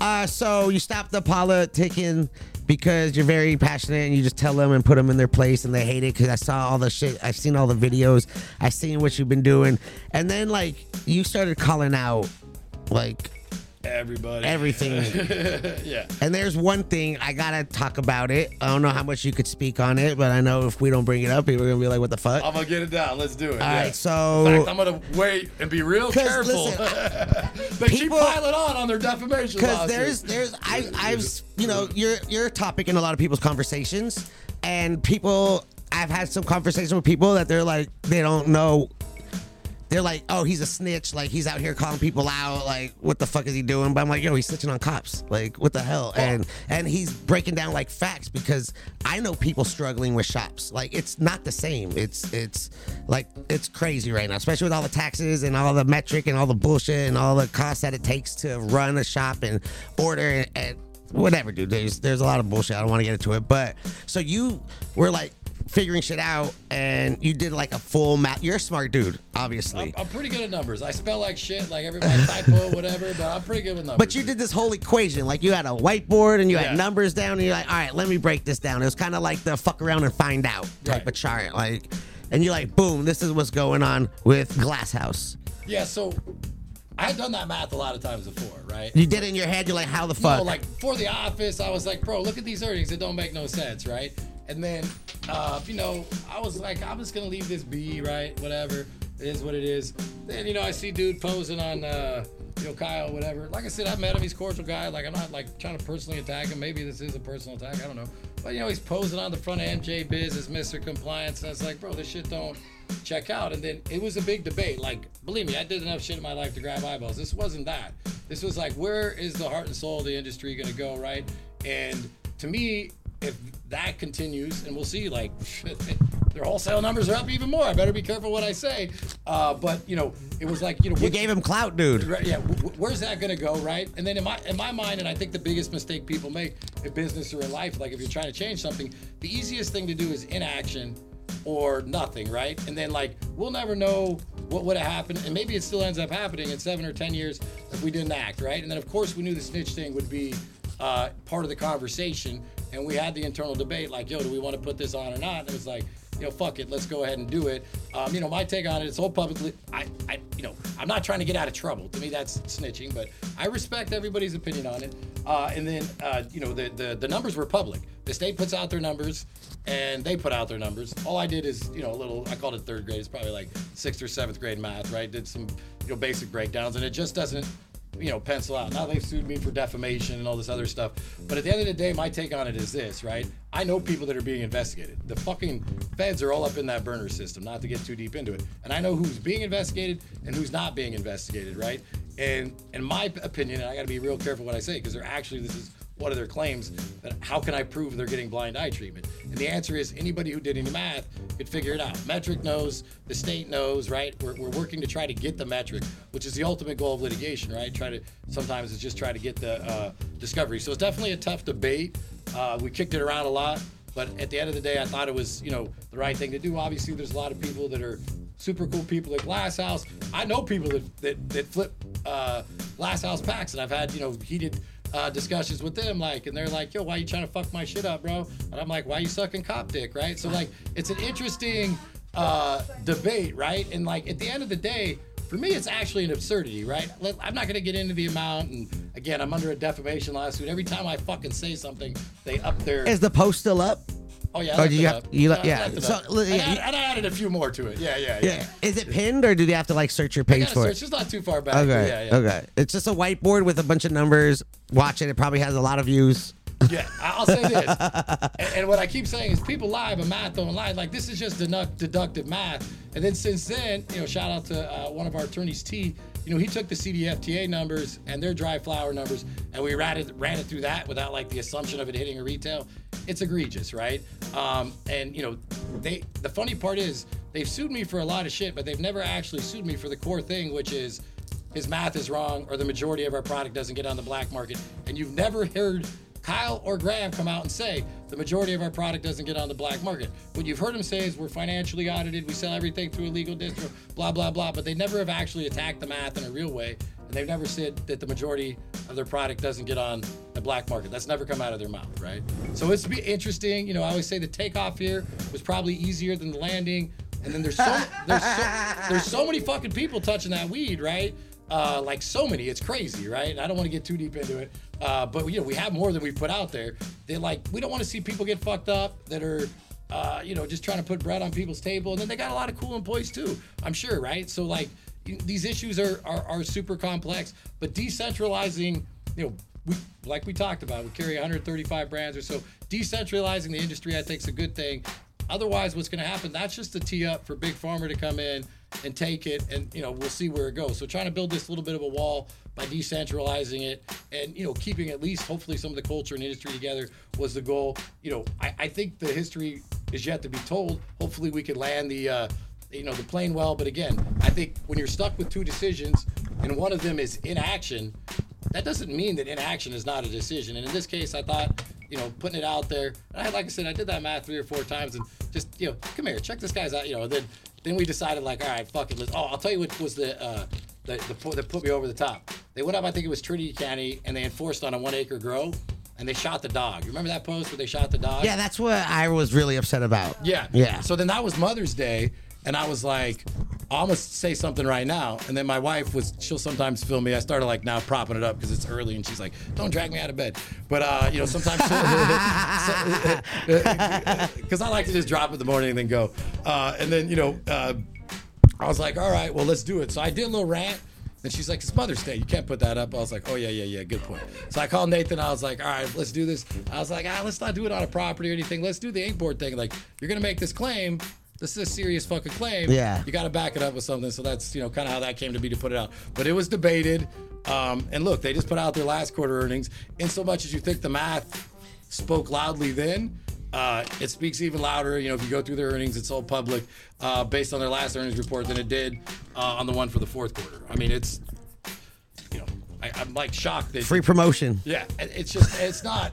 uh, so you stop the politicking because you're very passionate and you just tell them and put them in their place and they hate it because I saw all the shit. I've seen all the videos. I've seen what you've been doing, and then like you started calling out like
everybody.
everything. *laughs*
yeah.
And there's one thing I gotta talk about it. I don't know how much you could speak on it, but I know if we don't bring it up, people are gonna be like, "What the fuck?"
I'm gonna get it down. Let's do it.
All
yeah.
right, so-
in fact, I'm gonna wait and be real careful.
listen, *laughs*
they keep piling on on their defamation
Because there's, there's, I, I've, you know, you're, you're a topic in a lot of people's conversations, and people, I've had some conversations with people that they're like, they don't know. They're like, oh, he's a snitch. Like he's out here calling people out. Like, what the fuck is he doing? But I'm like, yo, he's snitching on cops. Like, what the hell? And and he's breaking down like facts because I know people struggling with shops. Like, it's not the same. It's it's like it's crazy right now, especially with all the taxes and all the Metrc and all the bullshit and all the costs that it takes to run a shop and order and, and whatever, dude. There's there's a lot of bullshit. I don't want to get into it, but so you were like figuring shit out and you did like a full math. You're a smart dude, obviously.
I'm, I'm pretty good at numbers. I spell like shit, like everybody typo, whatever. But I'm pretty good with numbers.
But you did this whole equation. Like you had a whiteboard and you
Yeah.
had numbers down and you're like, all right, let me break this down. It was kind of like the fuck around and find out type
Right.
of chart. Like, and you're like, boom, this is what's going on with Glass House.
Yeah, so I had done that math a lot of times before, right?
You did it in your head. You're like, how the fuck?
No, like for the office, I was like, bro, look at these earnings. It don't make no sense, right? And then, uh, you know, I was like, I'm just gonna leave this be, right? Whatever. It is what it is. Then, you know, I see dude posing on, uh, you know, Kyle, whatever. Like I said, I met him. He's a cordial guy. Like I'm not like trying to personally attack him. Maybe this is a personal attack. I don't know. But you know, he's posing on the front of MJ Biz as Mr. Compliance, and I was like, bro, this shit don't check out. And then it was a big debate. Like, believe me, I did enough shit in my life to grab eyeballs. This wasn't that. This was like, where is the heart and soul of the industry gonna go, right? And to me, if that continues, and we'll see, like their wholesale numbers are up even more. I better be careful what I say. Uh, but you know, it was like you know,
you
which-
gave him clout, dude.
Right, yeah, w- w- where's that gonna go, right? And then in my in my mind, and I think the biggest mistake people make in business or in life, like if you're trying to change something, the easiest thing to do is inaction or nothing, right? And then like we'll never know what would have happened, and maybe it still ends up happening in seven or ten years if we didn't act, right? And then of course we knew the snitch thing would be uh, part of the conversation, and we had the internal debate, like, yo, do we want to put this on or not? And it was like, you know, fuck it, let's go ahead and do it. Um, you know, my take on it, it's all publicly. I, I, you know, I'm not trying to get out of trouble. To me, that's snitching, but I respect everybody's opinion on it. Uh, and then, uh, you know, the, the the numbers were public. the state puts out their numbers and they put out their numbers. All I did is, you know, a little, I called it third grade. It's probably like sixth or seventh grade math, right? Did some, you know, basic breakdowns and it just doesn't, you know, pencil out. Now they've sued me for defamation and all this other stuff. But at the end of the day, my take on it is this, right? I know people that are being investigated. The fucking feds are all up in that burner system, not to get too deep into it. And I know who's being investigated and who's not being investigated, right? And in my opinion, and I got to be real careful what I say because they're actually this is one of their claims that how can I prove they're getting blind eye treatment? And the answer is anybody who did any math could figure it out. Metrc knows, the state knows, right? We're, we're working to try to get the Metrc, which is the ultimate goal of litigation, right? Try to sometimes it's just try to get the uh, discovery. So it's definitely a tough debate. Uh, we kicked it around a lot, but at the end of the day, I thought it was you know the right thing to do. Obviously, there's a lot of people that are super cool people at Glass House. I know people that that, that flip uh, Glass House packs, and I've had you know heated uh, discussions with them, like, and they're like, "Yo, why you trying to fuck my shit up, bro?" And I'm like, "Why you sucking cop dick, right?" So like, it's an interesting uh, debate, right? And like, at the end of the day, for me, it's actually an absurdity, right? I'm not gonna get into the amount, and again, I'm under a defamation lawsuit. Every time I fucking say something, they up their.
Is the post still up?
Oh yeah, I
or you have- you yeah,
left
so,
up. And
yeah,
I, and I added a few more to it. Yeah, yeah, yeah.
Yeah. Is it pinned or do they have to like search your page for
search.
it?
It's not too far back.
Okay.
Yeah, yeah.
Okay. It's just a whiteboard with a bunch of numbers. Watch it. It probably has a lot of views.
Yeah, I'll say this, *laughs* and, and what I keep saying is people lie, but math don't lie. Like this is just deduct, deductive math. And then since then, you know, shout out to uh, one of our attorneys, T. You know, he took the CDFTA numbers and their dry flower numbers, and we ran it ran it through that without like the assumption of it hitting a retail. It's egregious, right? Um, and you know, they the funny part is they've sued me for a lot of shit, but they've never actually sued me for the core thing, which is his math is wrong or the majority of our product doesn't get on the black market. And you've never heard Kyle or Graham come out and say the majority of our product doesn't get on the black market. What you've heard them say is we're financially audited, we sell everything through a legal distro, blah, blah, blah. But they never have actually attacked the math in a real way. And they've never said that the majority of their product doesn't get on the black market. That's never come out of their mouth, right? So it's be interesting. You know, I always say the takeoff here was probably easier than the landing. And then there's so *laughs* there's so there's so many fucking people touching that weed, right? Uh, like so many, it's crazy, right? I don't want to get too deep into it, uh, but you know we have more than we've put out there. They like we don't want to see people get fucked up that are, uh, you know, just trying to put bread on people's table. And then they got a lot of cool employees too, I'm sure, right? So like these issues are, are are super complex, but decentralizing, you know, we like we talked about, we carry 135 brands or so. Decentralizing the industry, I think, is a good thing. Otherwise, what's going to happen? That's just a tee up for big pharma to come in and take it, and you know we'll see where it goes. So trying to build this little bit of a wall by decentralizing it, and you know keeping at least hopefully some of the culture and industry together was the goal. You know, I, I think the history is yet to be told. Hopefully, we could land the. Uh, you know the plane well, but again, I think when you're stuck with two decisions and one of them is inaction, that doesn't mean that inaction is not a decision. And in this case, I thought, you know, putting it out there. And I, like I said, I did that math three or four times, and just, you know, come here, check this guy's out. You know, and then then we decided like, all right, fuck it. Let's, oh, I'll tell you what was the uh, the, the that put me over the top. They went up, I think it was Trinity County, and they enforced on a one acre grow, and they shot the dog. You remember that post where they shot the dog?
Yeah, that's what I was really upset about.
Yeah.
Yeah.
So then that was Mother's Day, and I was like, I'm gonna say something right now. And then my wife was, she'll sometimes film me. I started like now propping it up because it's early, and she's like, "Don't drag me out of bed." But uh, you know, sometimes because *laughs* *laughs* I like to just drop it in the morning and then go. Uh, and then you know, uh, I was like, "All right, well, let's do it." So I did a little rant. And she's like, it's Mother's Day. You can't put that up. I was like, oh, yeah, yeah, yeah. Good point. So I called Nathan. I was like, all right, let's do this. I was like, ah, let's not do it on a property or anything. Let's do the inkboard thing. Like, you're going to make this claim. This is a serious fucking claim.
Yeah.
You got to back it up with something. So that's, you know, kind of how that came to be to put it out. But it was debated. Um, and look, they just put out their last quarter earnings. In so much as you think the math spoke loudly then. Uh, it speaks even louder. You know, if you go through their earnings, it's all public uh, based on their last earnings report than it did uh, on the one for the fourth quarter. I mean, it's, I, I'm like shocked that.
Free promotion.
Yeah, it's just, it's not,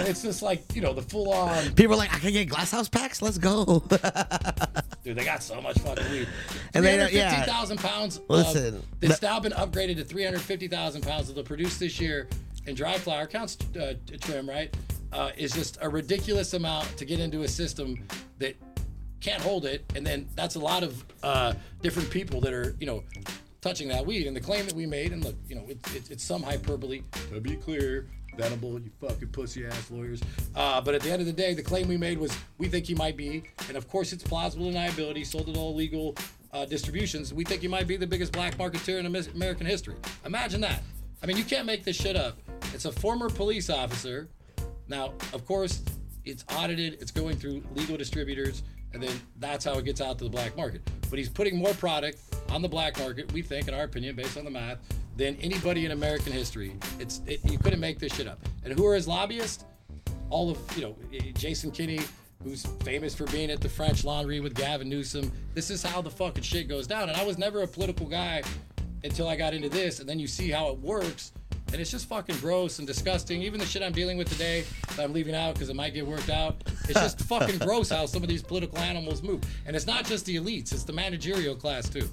it's just like, you know, the full on,
People are like, I can get glasshouse packs. Let's go. *laughs*
dude, they got so much fucking weed.
And they yeah.
350,000 pounds. of-
Listen,
It's
the-
now been upgraded to 350,000 pounds that they'll produce this year in dry flower. Counts uh, trim, right? Uh, is just a ridiculous amount to get into a system that can't hold it. And then that's a lot of uh, different people that are, you know, touching that weed. And the claim that we made, and look, you know, it's it's, it's some hyperbole to be clear. Venable, you fucking pussy ass lawyers. Uh, but at the end of the day, the claim we made was we think he might be, and of course it's plausible deniability, sold at all legal uh, distributions. We think he might be the biggest black marketeer in American history. Imagine that. I mean, you can't make this shit up. It's a former police officer. Now, of course, it's audited, it's going through legal distributors, and then that's how it gets out to the black market. But he's putting more product on the black market, we think, in our opinion, based on the math, than anybody in American history. It's it, you couldn't make this shit up. And who are his lobbyists? All of you know, eh, Jason Kinney, who's famous for being at the French Laundry with Gavin Newsom. This is how the fucking shit goes down. And I was never a political guy until I got into this, and then you see how it works. And it's just fucking gross and disgusting. Even the shit I'm dealing with today that I'm leaving out because it might get worked out. It's just *laughs* fucking gross how some of these political animals move. And it's not just the elites, it's the managerial class too.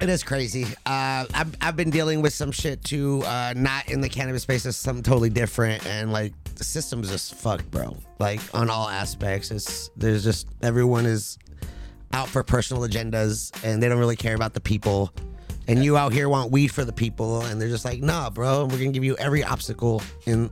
It is crazy. Uh, I've, I've been dealing with some shit too, uh, not in the cannabis space. It's something totally different, and like the system's just fucked, bro. Like on all aspects, it's there's just everyone is out for personal agendas, and they don't really care about the people. And you out here want weed for the people, and they're just like, nah, bro. We're gonna give you every obstacle in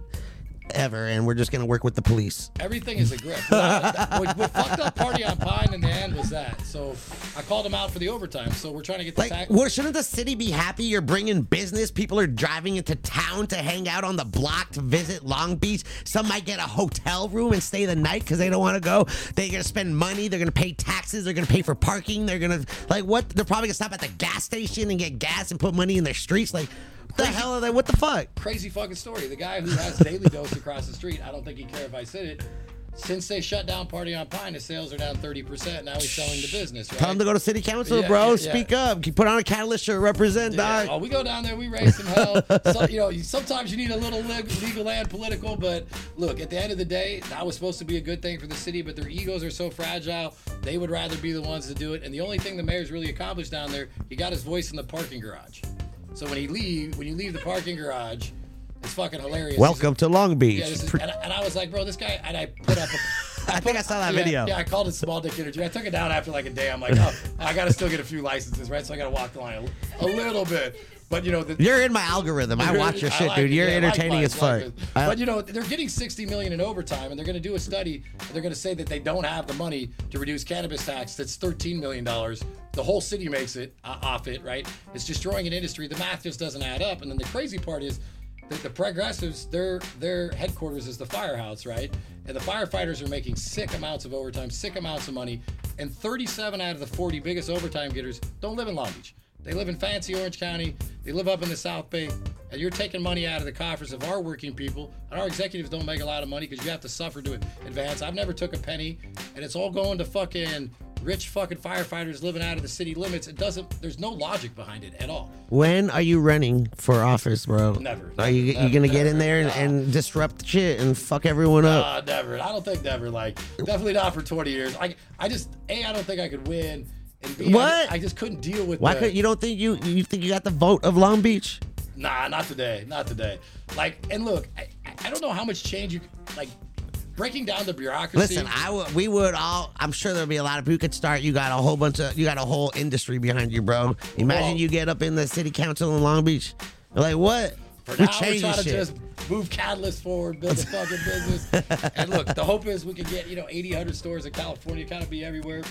ever, and we're just gonna work with the police.
Everything is a grip. what, what, fucked up party on Pine in the end was that. So I called him out for the overtime. So we're trying to get the
Like,
tax.
well, shouldn't the city be happy you're bringing business? People are driving into town to hang out on the block to visit Long Beach. Some might get a hotel room and stay the night because they don't want to go. They're gonna spend money. They're gonna pay taxes. They're gonna pay for parking. They're gonna like what? They're probably gonna stop at the gas station and get gas and put money in their streets. Like, what the hell are they? What the fuck?
crazy fucking story. The guy who has Daily Dose across the street, I don't think he'd care if I said it. Since they shut down Party on Pine, his sales are down 30%. Now he's selling the business, right?
Tell them to go to city council,
Yeah,
bro.
yeah,
Speak
yeah.
up. Put on a catalyst shirt. Represent,
Yeah, oh, we go down there, we raise some hell. *laughs* so, you know, sometimes you need a little legal and political, but look, at the end of the day, that was supposed to be a good thing for the city, but their egos are so fragile, they would rather be the ones to do it. And the only thing the mayor's really accomplished down there, he got his voice in the parking garage. So when he leave, when you leave the parking garage, it's fucking hilarious.
Welcome to Long Beach.
Yeah, this is, and, I, and I was like, bro, this guy, and I put up. A, *laughs*
I think I saw that
yeah,
video.
Yeah, I called it small dick energy. I took it down after like a day. I'm like, oh, I got to still get a few licenses, right? So I got to walk the line a, a little bit. But you know, the,
You're in my algorithm. I watch your shit,
like
dude.
it.
You're
Yeah,
entertaining as fuck.
But you know, they're getting 60 million in overtime, and they're going to do a study. And they're going to say that they don't have the money to reduce cannabis tax. That's 13 million dollars. The whole city makes it uh, off it, right? It's destroying an industry. The math just doesn't add up. And then the crazy part is that the progressives, their their headquarters is the firehouse, right? And the firefighters are making sick amounts of overtime, sick amounts of money. And 37 out of the 40 biggest overtime getters don't live in Long Beach. They live in fancy Orange County. They live up in the South Bay. And you're taking money out of the coffers of our working people. And our executives don't make a lot of money because you have to suffer to advance. I've never took a penny. And it's all going to fucking rich fucking firefighters living out of the city limits. It doesn't, there's no logic behind it at all.
When are you running for office, bro?
Never,
Are you
never,
you gonna get in there and, and disrupt shit and fuck everyone up?
Uh, never. I don't think never. Like, definitely not for 20 years. I, I just, A, I don't think I could win. And B, I-
What?
I, just couldn't deal with
Why
the,
could you don't think you you think you got the vote of Long Beach?
Nah, not today. Not today. Like, and look, I, I don't know how much change you like breaking down the bureaucracy.
Listen, I would we would all. I'm sure there'll be a lot of. You could start. You got a whole bunch of. You got a whole industry behind you, bro. Imagine you get up in the city council in Long Beach. Like what?
For
we
now, we're trying to
shit.
just move Catalyst forward, build a fucking business. *laughs* and look, the hope is we can get, you know, 80, 100 stores in California, kind of be everywhere.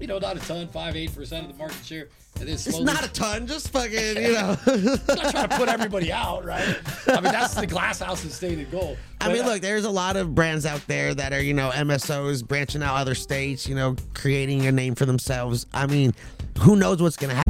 You know, not a ton, 5 8% of the market share. And then
it's not a ton. Just fucking. You *laughs* know.
I'm not trying to put everybody out, right? I mean, that's the glass house's stated goal.
I mean,
uh,
look, there's a lot of brands out there that are, you know, MSOs branching out other states, you know, creating a name for themselves. I mean, who knows what's gonna happen?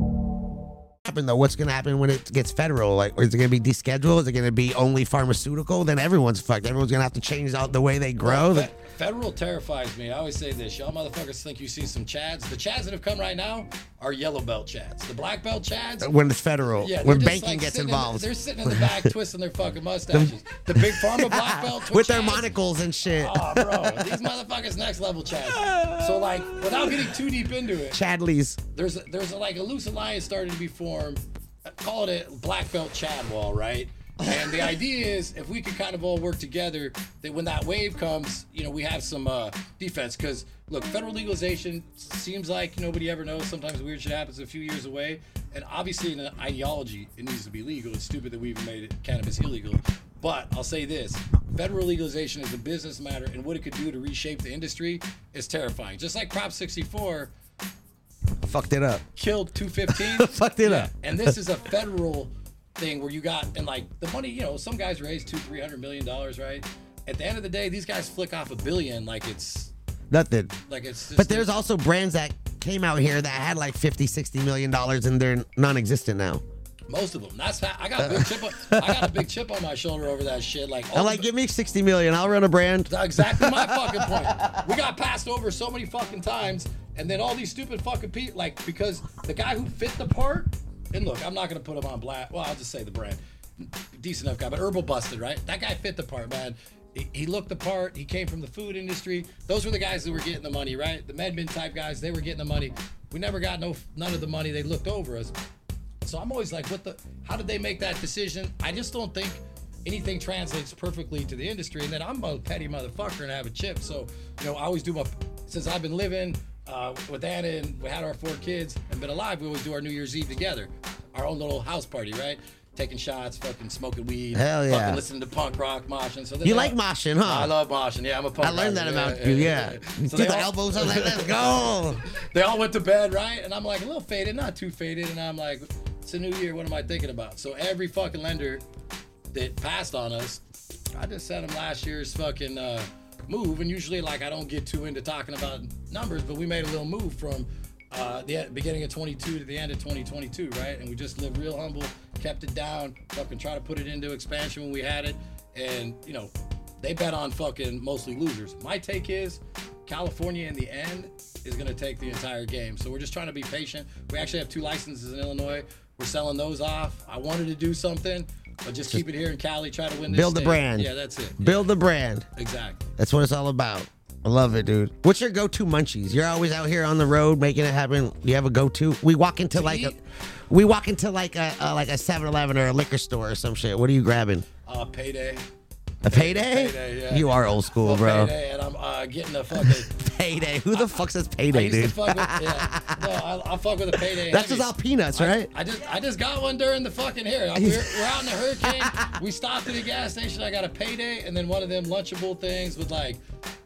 Happen though? What's gonna happen when it gets federal? Like, is it gonna be descheduled? Is it gonna be only pharmaceutical? Then everyone's fucked. Everyone's gonna have to change out the way they grow.
Fe- Federal terrifies me. I always say this. Y'all motherfuckers think you see some Chads. The Chads that have come right now are yellow belt Chads. The black belt Chads.
when it's federal,
Yeah,
when banking
like,
gets
sitting in the-
involved,
they're sitting in the back *laughs* twisting their fucking mustaches. The big pharma black *laughs* belt
with their
Chads,
monocles and shit.
Oh, bro, these motherfuckers next level Chads. *laughs* So like, without getting too deep into it,
Chadleys.
there's a, there's a, like a loose alliance starting to be formed. Call it a black belt Chad wall, right? And the idea is if we can kind of all work together, that when that wave comes, you know, we have some uh, defense. Because look, federal legalization seems like nobody ever knows. Sometimes weird shit happens a few years away. And obviously, in an ideology, it needs to be legal. It's stupid that we even made cannabis illegal. But I'll say this: federal legalization is a business matter, and what it could do to reshape the industry is terrifying. Just like Prop 64
Fucked it up.
killed 215. *laughs*
Fucked it up.
And this is a federal thing where you got and like the money, you know, some guys raise two, three hundred million dollars, right? At the end of the day, these guys flick off a billion like it's
Nothing.
like it's just
But there's also brands that came out here that had like 50, 60 million dollars and they're non-existent now.
most of them. That's I got a big uh. chip on, I got a big *laughs* chip on my shoulder over that shit. Like
I'm like, give me 60 million. I'll run a brand.
That's exactly my fucking point. *laughs* We got passed over so many fucking times, and then all these stupid fucking people, like, because the guy who fit the part, and look, I'm not gonna put him on black. Well, I'll just say the brand, decent enough guy, but Herbal busted, right? That guy fit the part, man. He, looked the part. He came from the food industry. Those were the guys that were getting the money, right? The MedMen type guys, they were getting the money. We never got no none of the money. They looked over us. So I'm always like, what the? How did they make that decision? I just don't think anything translates perfectly to the industry. And then I'm a petty motherfucker and I have a chip. So you know, I always do my. Since I've been living uh, with Anna and we had our four kids and been alive, we always do our New Year's Eve together, our own little house party, right? Taking shots, fucking smoking weed,
Hell yeah.
fucking listening to punk rock, moshing. So
You like
all-
moshing, huh?
I love moshing. Yeah, I'm a punk.
I learned that about you, yeah. You *laughs*
So
do the
all-
elbows. Like, let's *laughs* go.
they all went to bed, right? And I'm like a little faded, not too faded. And I'm like, it's a new year. What am I thinking about? So every fucking lender that passed on us, I just sent them last year's fucking uh, move. And usually, like, I don't get too into talking about numbers, but we made a little move from uh, the beginning of 22 to the end of 2022, right? And we just lived real humble, kept it down, fucking try to put it into expansion when we had it. And, you know, they bet on fucking mostly losers. My take is California in the end is going to take the entire game. So we're just trying to be patient. We actually have two licenses in Illinois. We're selling those off. I wanted to do something, but just keep it here in Cali. Try to win this.
Build the brand.
Yeah, that's it.
Build the brand.
Exactly.
That's what it's all about. I love it, dude. What's your go-to munchies? You're always out here on the road making it happen. You have a go-to? We walk into like a, we walk into like a, a like a 7-Eleven or a liquor store or some shit. What are you grabbing?
Uh, payday.
A payday?
Payday, yeah.
You are old school, bro.
Payday, and I'm uh, getting a fucking. *laughs*
Payday. Who the fuck says
I
payday,
to
dude?
fuck with. Yeah. *laughs* No, I, I fuck with a payday.
That's just all peanuts, right?
I just I just got one during the fucking here. We're, we're out in the hurricane. we stopped at a gas station. I got a payday and then one of them lunchable things with like,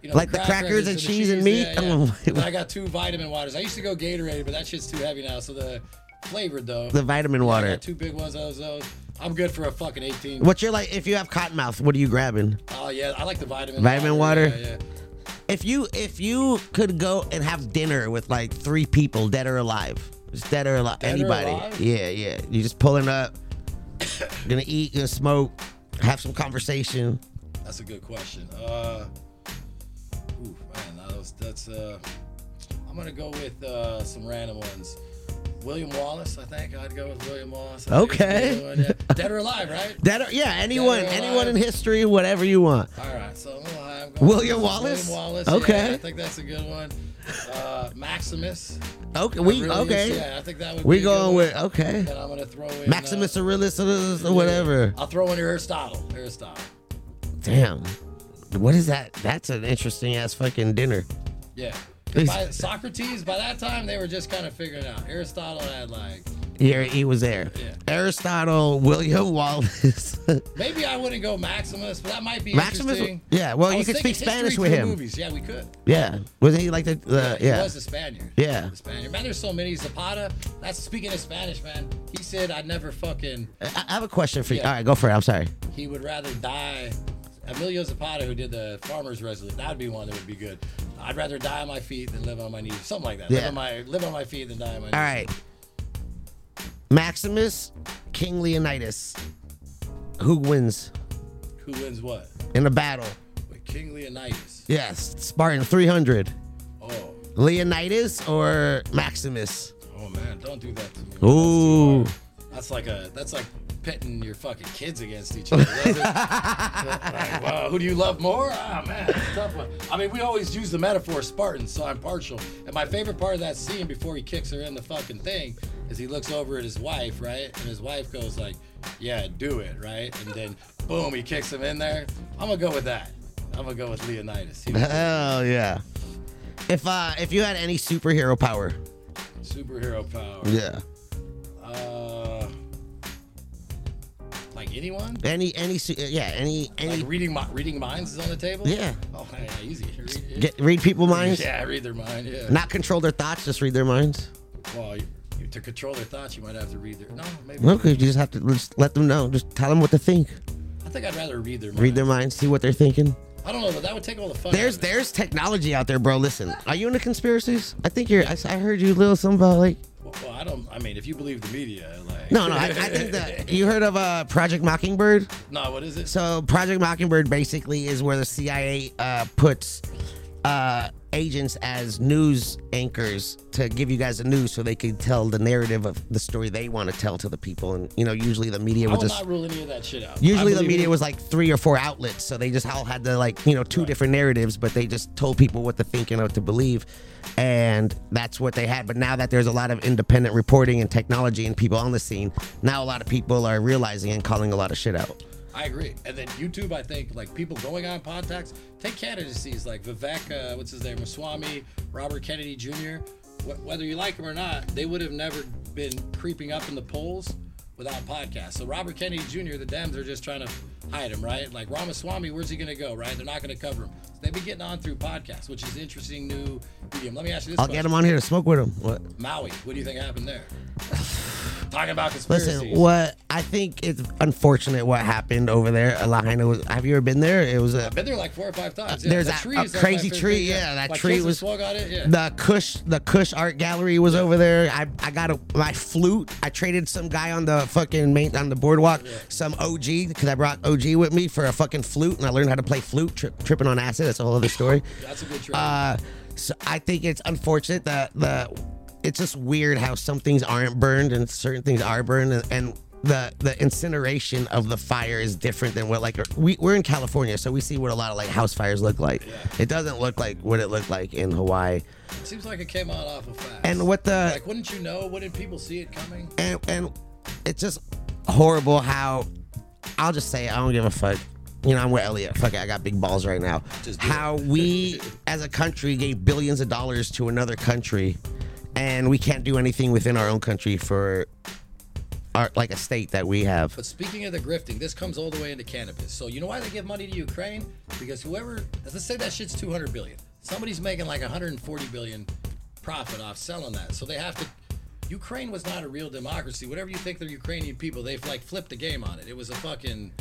you know,
Like the crackers and cheese and meat?
Yeah, yeah. *laughs*
Oh,
and I got two vitamin waters. I used to go Gatorade, but that shit's too heavy now. So the flavored though.
the vitamin
I
water.
got two big ones of those. I'm good for a fucking 18.
What's your like? If you have cotton mouth, what are you grabbing?
Oh yeah, I like the vitamin.
Vitamin water?
Yeah, yeah.
If you if you could go and have dinner with like three people, dead or alive, just dead or alive,
Dead or
anybody,
alive?
yeah, yeah, you just pulling up, *coughs* gonna eat, gonna smoke, have some conversation.
That's a good question. Uh, ooh, man, that was, that's. Uh, I'm gonna go with uh, some random ones. William Wallace, I think I'd go with William Wallace. I think it's a
Okay.
yeah. Dead or alive, right? *laughs*
Dead or yeah, anyone,
or
anyone in history, whatever you want.
All right, so I'm going
William Wallace?
William Wallace.
Okay.
Yeah, I think that's a good one. Uh, Maximus.
Okay, we
Aurelius,
okay.
Yeah, I think that would.
We
be a good
going with okay.
And I'm gonna throw in
Maximus
uh,
Aurelius or whatever.
I'll throw in your Aristotle. Aristotle.
Damn, what is that? That's an interesting ass fucking dinner.
Yeah. By Socrates, by that time, they were just kind of figuring out. Aristotle had like,
Yeah, he was there.
Yeah.
Aristotle, William Wallace. *laughs*
maybe I wouldn't go Maximus, but that might be
Maximus-
interesting.
yeah, well,
I
you could speak Spanish with him.
Movies, yeah, we could.
yeah, wasn't he like the, the
He
yeah?
was a Spaniard.
Yeah.
The Spaniard. Man, there's so many. Zapata. That's speaking of Spanish, man. He said I'd never fucking.
I I have a question for you.
Yeah.
All right, go for it. I'm sorry.
He would rather die. Emilio Zapata, who did the Farmers Resolution, that'd be one that would be good. I'd rather die on my feet than live on my knees. Something like that.
Yeah.
Live on my live on my feet than die on my knees.
All right. Maximus, King Leonidas. Who wins
Who wins what?
in a battle?
With King Leonidas.
Yes, Spartan 300.
Oh,
Leonidas or Maximus?
oh man, don't do that to me.
Ooh.
hard. That's like a that's like pitting your fucking kids against each other. Like, *laughs* wow, who do you love more? Ah man, that's a tough one. I mean, we always use the metaphor Spartan, so I'm partial. And my favorite part of that scene before he kicks her in the fucking thing is he looks over at his wife, right? And his wife goes like, "Yeah, do it," right? And then boom, he kicks him in there. I'm gonna go with that. I'm gonna go with Leonidas. He
Hell yeah. If uh if you had any superhero power,
superhero power.
yeah.
Like anyone?
Any any uh, yeah, any any
Like reading reading minds is on the table.
Yeah.
Oh yeah, easy. Read,
get read people minds?
Yeah, read their mind. Yeah.
Not control their thoughts, just read their minds.
well, you, you- to control their thoughts, you might have to read their. No, maybe.
Okay, you just have to just let them know. Just tell them what to think.
I think I'd rather read their mind.
Read their minds, see what they're thinking.
I don't know, but that would take all the fun.
There's
out of it.
there's technology out there, bro. Listen, are you into conspiracies? I think you're. I, I heard you a little something about like.
Well, well, I don't. I mean, if you believe the media, like.
No, no. I, I think that *laughs* you heard of uh, Project Mockingbird.
no, what is it?
So Project Mockingbird basically is where the CIA uh, puts uh, agents as news anchors to give you guys the news, so they could tell the narrative of the story they want to tell to the people. And you know, usually the media was just
not rule any of that shit out.
Usually the media was like three or four outlets, so they just all had the, like you know two different narratives, but they just told people what to think and what to believe, and that's what they had. But now that there's a lot of independent reporting and technology and people on the scene, now a lot of people are realizing and calling a lot of shit out.
I agree. And then YouTube, I think, like people going on podcasts, take candidacies like Vivek, uh, what's his name, Swami, Robert Kennedy Jr. Wh- whether you like them or not, they would have never been creeping up in the polls without podcasts. So Robert Kennedy Jr., the Dems are just trying to hide him, right? Like Ramaswamy, where's he going to go, right? They're not going to cover him. So they've been getting on through podcasts, which is an interesting new medium. Let me ask you this
I'll
question.
get them on here to smoke with them. What?
Maui, what do you think happened there? Talking about conspiracies.
Listen, what I think it's unfortunate what happened over there. Lahaina was. Have you ever been there? It was a
I've been there like four or five times. Yeah,
There's
that
a-
tree
a crazy tree,
thing,
yeah, that
like
tree was-
it, yeah.
the Kush the Kush Art Gallery was over there. I, I got a my flute. I traded some guy on the fucking main on the boardwalk some OG because I brought OG with me for a fucking flute and I learned how to play flute tri- tripping on acid. That's a whole other story. *laughs*
That's a good trade.
Uh, so I think it's unfortunate that the it's just weird how some things aren't burned and certain things are burned and, and the the incineration of the fire is different than what like we we're in California so we see what a lot of like house fires look like. It doesn't look like what it looked like in Hawaii.
It seems like it came out awful fast.
And what the
like, wouldn't you know? Wouldn't people see it coming?
and and it's just horrible how I'll just say I don't give a fuck. You know, I'm with Elliot. Fuck it, I got big balls right now.
Just do it.
how we *laughs* as a country gave billions of dollars to another country and we can't do anything within our own country for our like a state that we have.
But speaking of the grifting, this comes all the way into cannabis. So you know why they give money to Ukraine? Because whoever, let's say that shit's 200 billion. Somebody's making like 140 billion profit off selling that. So they have to. Ukraine was not a real democracy. Whatever you think, the Ukrainian people, they've like flipped the game on it. It was a fucking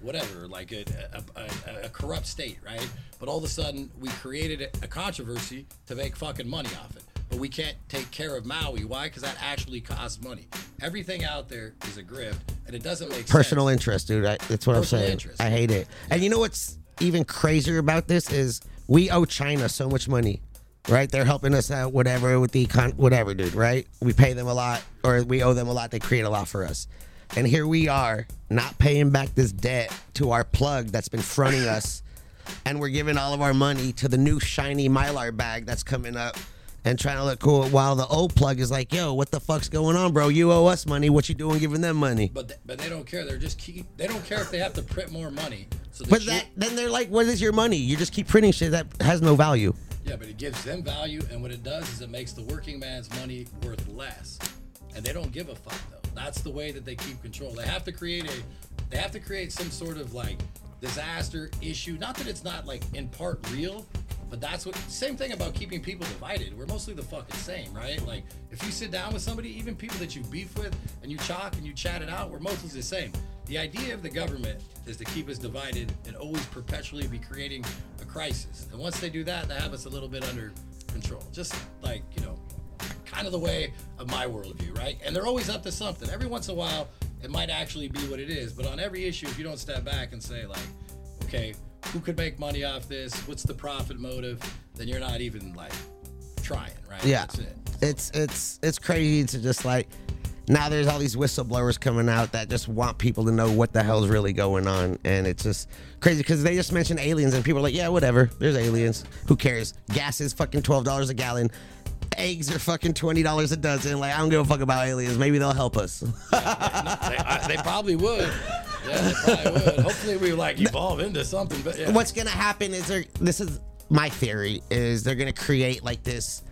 whatever, like a, a, a, a corrupt state, right? But all of a sudden, we created a controversy to make fucking money off it. But we can't take care of Maui. Why? Because that actually costs money. Everything out there is a grift, and it doesn't make
Personal
sense.
interest, dude. I, that's what
Personal
I'm saying.
interest.
I hate it. And you know what's even crazier about this is we owe China so much money. Right? They're helping us out, whatever, with the econ, whatever, dude, right? We pay them a lot, or we owe them a lot. They create a lot for us. And here we are, not paying back this debt to our plug that's been fronting us. And we're giving all of our money to the new shiny Mylar bag that's coming up and trying to look cool while the old plug is like, yo, what the fuck's going on, bro? You owe us money. What you doing giving them money?
But th- but they don't care. They're just keep. They don't care if they have to print more money. So
But
shit-
that then they're like, what is your money? You just keep printing shit that has no value.
Yeah, but it gives them value, and what it does is it makes the working man's money worth less, and they don't give a fuck though. That's the way that they keep control. They have to create a, they have to create some sort of like disaster issue. Not that it's not like in part real, but that's what. Same thing about keeping people divided. We're mostly the fucking same, right? Like if you sit down with somebody, even people that you beef with, and you chalk and you chat it out, we're mostly the same. The idea of the government is to keep us divided and always perpetually be creating a crisis. And once they do that, they have us a little bit under control. Just like, you know, kind of the way of my worldview, right? And they're always up to something. Every once in a while, it might actually be what it is. But on every issue, if you don't step back and say like, okay, who could make money off this? What's the profit motive? Then you're not even like trying, right?
Yeah.
That's it.
It's it's it's crazy to just like now there's all these whistleblowers coming out that just want people to know what the hell's really going on and it's just crazy because they just mentioned aliens and people are like yeah whatever there's aliens who cares gas is fucking $12 a gallon eggs are fucking $20 a dozen like i don't give a fuck about aliens maybe they'll help us *laughs*
They, I, they probably would. Yeah, they probably would. Hopefully, we like evolve into something. But yeah.
what's gonna happen is they're this is my theory is they're gonna create like this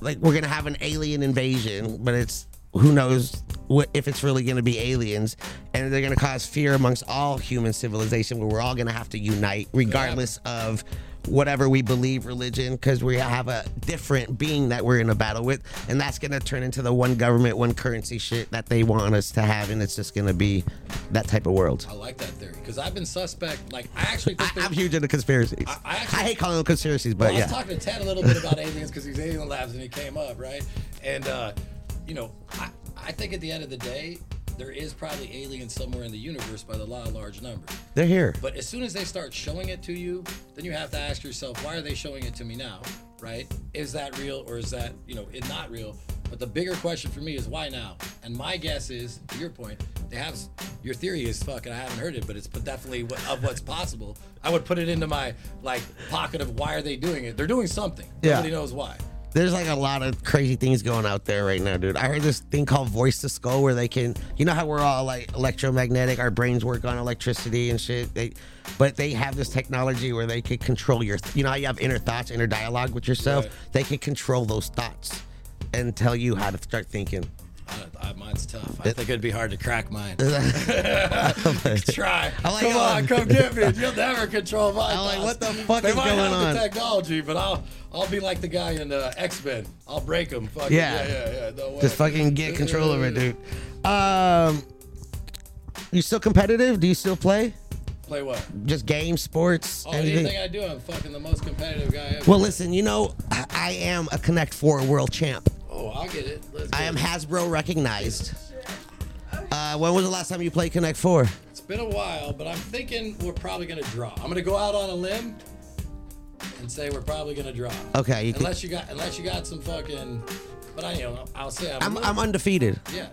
like we're gonna have an alien invasion but it's who knows what if it's really gonna be aliens and they're gonna cause fear amongst all human civilization where we're all gonna have to unite regardless of whatever we believe religion because we have a different being that we're in a battle with and that's gonna turn into the one government one currency shit that they want us to have and it's just gonna be that type of world
I like that theory because I've been suspect. Like, I actually
I, I'm huge into conspiracies. I,
I- I
hate calling them conspiracies, but
Well, I
yeah.
was talking to Ted a little bit about aliens because he's alien labs and he came up, right? And uh, you know, I, I think at the end of the day, there is probably aliens somewhere in the universe by the law of large numbers.
They're here.
But as soon as they start showing it to you, then you have to ask yourself, why are they showing it to me now? Right? Is that real or is that, you know, it not real? But the bigger question for me is why now? And my guess is, to your point, they have your theory is fucking. I haven't heard it, but it's definitely what, of what's possible. I would put it into my like pocket of why are they doing it? They're doing something.
Yeah.
Nobody knows why.
There's like a lot of crazy things going out there right now, dude. I heard this thing called voice to skull where they can, you know how we're all like electromagnetic, our brains work on electricity and shit. They, but they have this technology where they can control your, you know how you have inner thoughts, inner dialogue with yourself.
Right.
They can control those thoughts and tell you how to start thinking.
I, I, mine's tough. I think it'd be hard to crack mine. *laughs* *laughs* Try.
I like
come on, come get me. You'll never control my
I'm like, what the fuck
they
is
might
going
have
on?
the technology, but I'll I'll be like the guy in uh, X Men. I'll break him. Fucking,
Yeah.
yeah, yeah, yeah. No.
Just fucking get *laughs* control of it, dude. Um, you still competitive? Do you still play?
Play what?
Just games, sports,
Oh,
anything?
anything I do, I'm fucking the most competitive guy ever.
Well, listen, you know, I I am a Connect Four world champ.
Oh, I'll get it. Let's
I am. Hasbro recognized. Uh, when was the last time you played Connect Four?
It's been a while, but I'm thinking we're probably gonna draw. I'm gonna go out on a limb and say we're probably gonna draw.
Okay, you can,
Unless you got, unless you got some fucking, but I, you know, I'll say I'm.
I'm, I'm undefeated.
Yeah.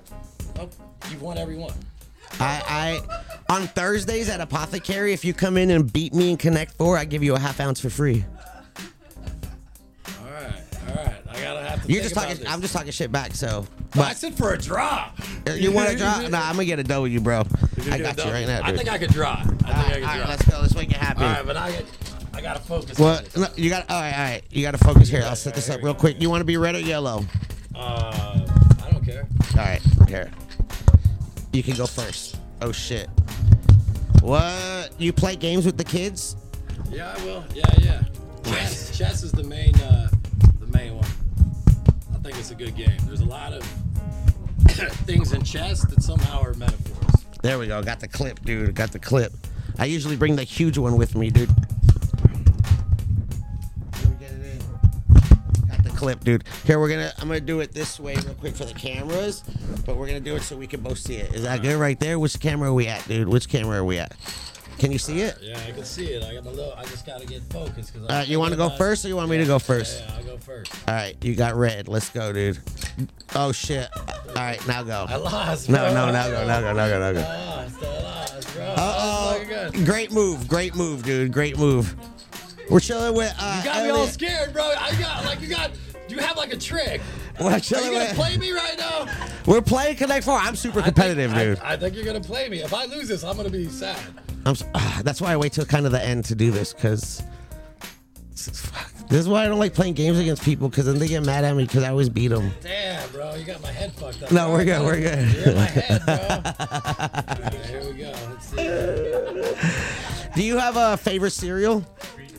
Oh, you've won every one.
I, I on Thursdays at Apothecary, if you come in and beat me in Connect Four, I give you a half ounce for free.
I gotta have to.
You're just talking. I'm just talking shit back. So,
But I said for a draw.
you want to draw? *laughs* Nah, I'm gonna get a W, bro. I got you right now,
I think I could draw. I think I
all
could
right, let's go. Let's make it happen.
all right, but I, I gotta focus.
Well, no, you got all right, all right. You got to focus here. I'll set this up real quick. You want to be red or yellow?
Uh, I don't care.
All right, here. You can go first. Oh shit. What? You play games with the kids?
Yeah, I will. Yeah, yeah. Chess, chess is the main, uh, think it's a good game. There's a lot of *coughs* things in chess that somehow are metaphors.
There we go. Got the clip, dude. Got the clip. I usually bring the huge one with me, dude. Let me get it in. Got the clip, dude. Here we're gonna. I'm gonna do it this way real quick for the cameras, but we're gonna do it so we can both see it. Is that good right there? Which camera are we at, dude? Which camera are we at? Can you see it?
Yeah, I can see it. I got my little. I just gotta get focused because.
Uh, you want to go first, or you want me to go first?
Yeah, I'll go first.
All right, you got red. Let's go, dude. Oh shit. All right, now go.
I lost.
No,
bro.
no, now go, now go, now go, now go.
I lost. I lost, bro.
Uh
That was fucking
oh. Great move, great move, dude. Great move. We're chilling with. Uh,
You got me all scared, bro. I got like you got. You have like a trick.
We're
Are you gonna play me right now?
We're playing Connect Four. I'm super
I think-
competitive,
I-
dude.
I, think you're gonna play me. If I lose this, I'm gonna be sad.
I'm. ah, that's why I wait till kind of the end to do this, cause. This is why I don't like playing games against people, cause then they get mad at me, cause I always beat them.
Damn, bro, you got my head fucked up.
No, we're good, we're good.
You're in my head, bro. Right, here we go. Let's see.
Do you have a favorite cereal?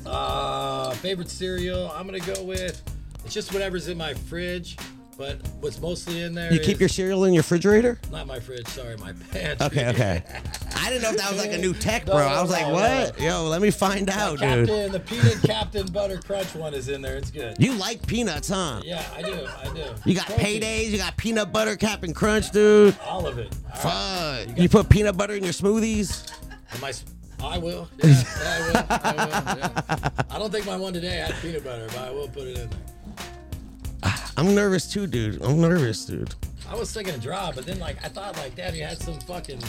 Uh, favorite cereal? I'm gonna go with. It's just whatever's in my fridge. But what's mostly in there
You keep your cereal in your refrigerator?
not my fridge, sorry, my pantry. *laughs*
Okay, okay. I didn't know if that was like a new tech, *laughs*
No,
bro. I was
no,
like,
no,
what? Yo, let me find out,
Captain,
dude.
the peanut Captain Butter Crunch one is in there. It's good.
You like peanuts, huh?
Yeah, I do. I do.
You got
Protein.
paydays, you got peanut butter Cap'n Crunch, dude.
All of it. All right.
Fuck. You put peanut butter in your smoothies?
Am I, s- I will. *laughs* Yeah, yeah, I will. I will. Yeah. I don't think my one today had peanut butter, but I will put it in there.
I'm nervous too, dude. I'm nervous, dude.
I was thinking draw, but then like I thought like Daddy had some fucking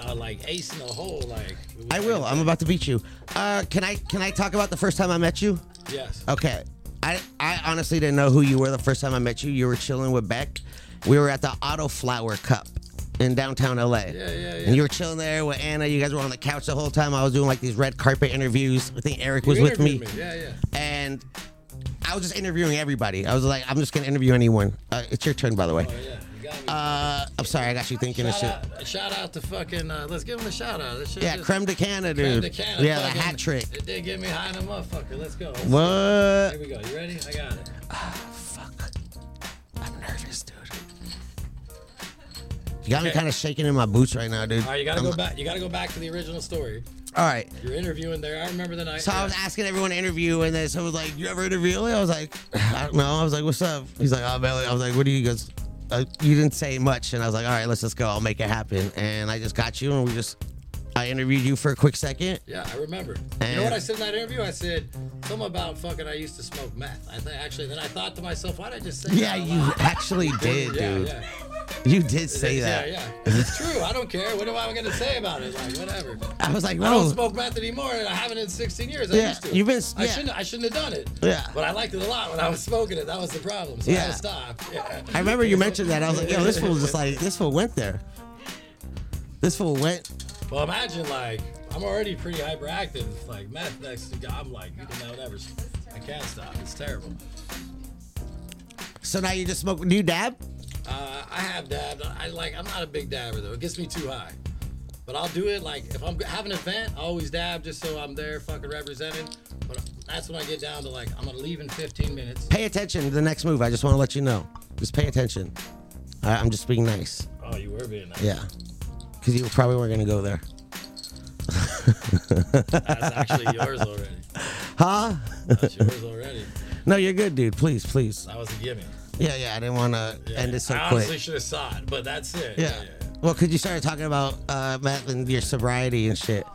uh, like ace in the hole. Like
I will. I'm about to beat you. Uh, can I can I talk about the first time I met you?
Yes.
Okay. I I honestly didn't know who you were the first time I met you. You were chilling with Beck. We were at the Auto Flower Cup in downtown LA.
Yeah, yeah, yeah.
And you were chilling there with Anna. You guys were on the couch the whole time. I was doing like these red carpet interviews. I think Eric was with me.
interviewed Yeah, yeah.
And I was just interviewing everybody. I was like, I'm just gonna interview anyone. Uh, it's your turn, by the way.
Oh yeah. You.
Uh, I'm sorry, I got you thinking of shit.
out, shout out to fucking. Uh, let's give him a shout out. This shit
Yeah,
just-
creme de canna,
Creme
dude.
de Canna,
yeah, the hat trick.
It did get me high in the motherfucker. Let's go. Let's
What?
go. Here we go. You ready? I got it.
Ah, Fuck. I'm nervous, dude. You got me kind of shaking in my boots right now, dude.
All right, you gotta
I'm-
go back. You gotta go back to the original story.
All right.
You're interviewing there. I remember the night.
So I was asking everyone to interview, and then someone was like, "You ever interview?" I was like, "I don't know." I was like, "What's up?" He's like, "Oh, Belly." I was like, "What do you guys?" Uh, you didn't say much, and I was like, "All right, let's just go. I'll make it happen." And I just got you, and we just, I interviewed you for a quick second.
Yeah, I remember. you know what I said in that interview? I said something about fucking. I used to smoke meth. I think actually. Then I thought to myself, why did I just say
Yeah, you actually *laughs* did,
yeah,
dude.
Yeah,
You did say that.
yeah, yeah. It's true. I don't care. What am I gonna say about it? Like whatever.
I was like,
I don't smoke meth anymore, and I haven't in 16 years. I
Yeah,
used to.
you've been- yeah.
I shouldn't. I shouldn't have done it.
Yeah.
But I liked it a lot when I was smoking it. That was the problem. So I
Yeah.
had to stop. Yeah.
I remember you mentioned that. I was like, "Yo, this fool was just like this fool went there. This fool went."
Well, imagine like I'm already pretty hyperactive. Like meth next to God, I'm like you can never. I can't stop. It's terrible.
So now you just smoke. Do you dab?
Uh, I have dabbed. I like. I'm not a big dabber though. It gets me too high. But I'll do it like if I'm having an event, I always dab just so I'm there, fucking represented. But that's when I get down to like I'm gonna leave in 15 minutes.
Pay attention to the next move. I just want to let you know. Just pay attention. I, I'm just being nice.
Oh, you were being nice.
Yeah. Because you probably weren't going to go there.
That's actually *laughs* yours already.
Huh?
That's yours already. *laughs*
No, you're good, dude. Please, please.
That was a gimme.
Yeah, yeah. I didn't want to
Yeah.
end it so
I
quick.
honestly should have saw it, but that's it.
yeah. Well, because you started talking about uh, Matt and your sobriety and shit.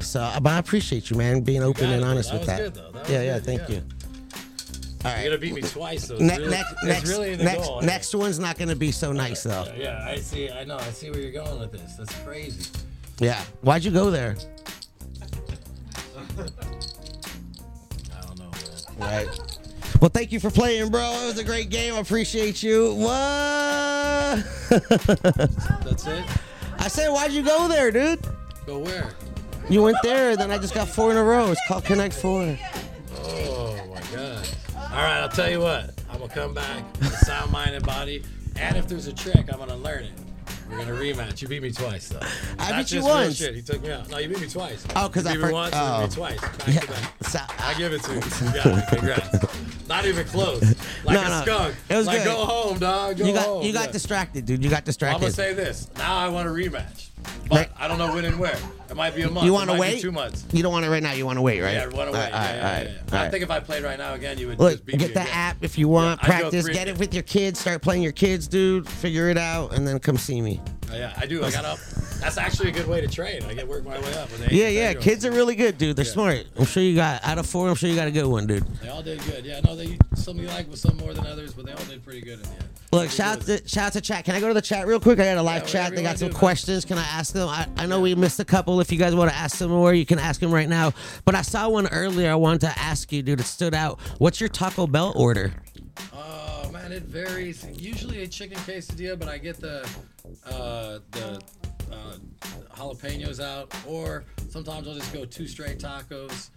So, uh, but I appreciate you, man, being open and
it,
honest
that
with that.
good, though. That
yeah, yeah.
good,
Thank
yeah.
you. All right.
You're gonna beat me twice, so it's
Ne-
really,
next,
it's
next,
really in the
next,
goal.
next one's not going to be so nice, though.
Yeah, I see. I know. I see where you're going with this. That's crazy.
Yeah. Why'd you go there? *laughs*
I don't know, man.
Right. Well, thank you for playing, bro. It was a great game. I appreciate you. What? *laughs*
That's it.
I said, why'd you go there, dude?
Go where?
You went there, then I just got four in a row. It's called Connect Four.
Oh my god. All right, I'll tell you what. I'm gonna come back with a sound mind and body, and if there's a trick, I'm gonna learn it. We're gonna rematch. You beat me twice, though.
I beat you once.
Shit. He took me out. No, you beat me twice.
Oh, 'cause
you
I
beat me once,
oh.
and beat me oh. twice, back
Yeah.
to back.
So-
I give it to you. *laughs* You got it. Congrats. Not even close. *laughs* Like
No,
a
no.
skunk.
It was
like
good.
go home, dog. Go
You got
home.
you got
Yeah.
distracted, dude. You got distracted.
I'm gonna say this. Now I want a rematch, but
Right.
I don't know when and where. It might be a month.
you want to wait?
Two months.
You don't want it right now. You want to wait, right?
Yeah, run away.
All right,
yeah,
all
yeah,
right,
yeah,
all
yeah.
right,
I think if I played right now again, you would
Look,
just beat
get the
again.
app if you want.
Yeah,
Practice. Get it with your kids. Start playing your kids, dude. Figure it out, and then come see me.
Oh, yeah, I do. I got up. That's actually a good way to train. I get work my way up.
Yeah, yeah. Kids are really good, dude. They're
Yeah.
smart. I'm sure you got out of four. I'm sure you got a good one, dude.
They all did good. Yeah, no, they some you like with some more than others, but they all did pretty good in the end.
Look, shout out to shout out to chat. Can I go to the chat real quick? I got a live
Yeah,
chat. They got some
do, man.
questions. Can I ask them? I, I know we missed a couple. If you guys want to ask them more, you can ask them right now. But I saw one earlier. I wanted to ask you, dude. It stood out. What's your Taco Bell order?
Oh man, it varies. Usually a chicken quesadilla, but I get the uh, the uh, jalapenos out, or sometimes I'll just go two straight tacos.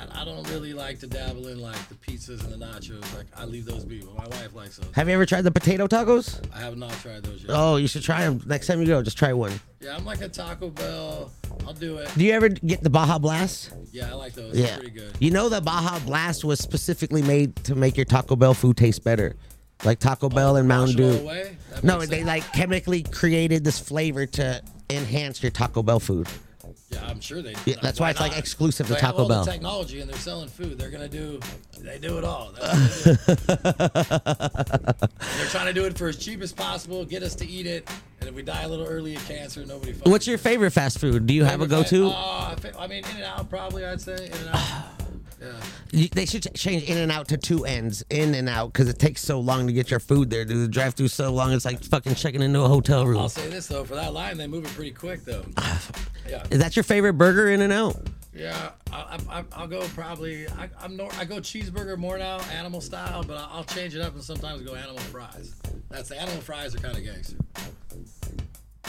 I, I don't really like to dabble in like the pizzas and the nachos. Like I leave those be, but my wife likes those.
Have you ever tried the potato tacos?
I have not tried those yet.
Oh, you should try them next time you go. Just try one.
Yeah, I'm like a Taco Bell. I'll do it.
Do you ever get the Baja Blast?
Yeah, I like those.
Yeah.
They're pretty good.
You know the Baja Blast was specifically made to make your Taco Bell food taste better. like Taco oh, Bell and Mountain
Wash it all
Dew. No, they
sense.
like chemically created this flavor to enhance your Taco Bell food.
Yeah, I'm sure they.
Yeah, that's why it's, like,
not?
exclusive to
They have
Taco
all
Bell.
The technology and they're selling food. They're gonna do. They do it all. That's what they do. *laughs* they're trying to do it for as cheap as possible, get us to eat it, and if we die a little early of cancer, nobody. fucking
What's your favorite fast food? Do you have a
Favorite
go-to?
Uh, fa- I mean, In and Out probably. I'd say In and Out. *sighs*
You- They should change In and Out to two ends, In and Out, because it takes so long to get your food there. The drive through so long, it's like fucking checking into a hotel room.
I'll say this though, for that line, they move it pretty quick though. Ah, yeah.
Is that your favorite burger, In and Out?
Yeah, I, I, I'll go probably. I, I'm nor, I go cheeseburger more now, animal style, but I'll, I'll change it up and sometimes go animal fries. That's the animal fries are kind of gangster.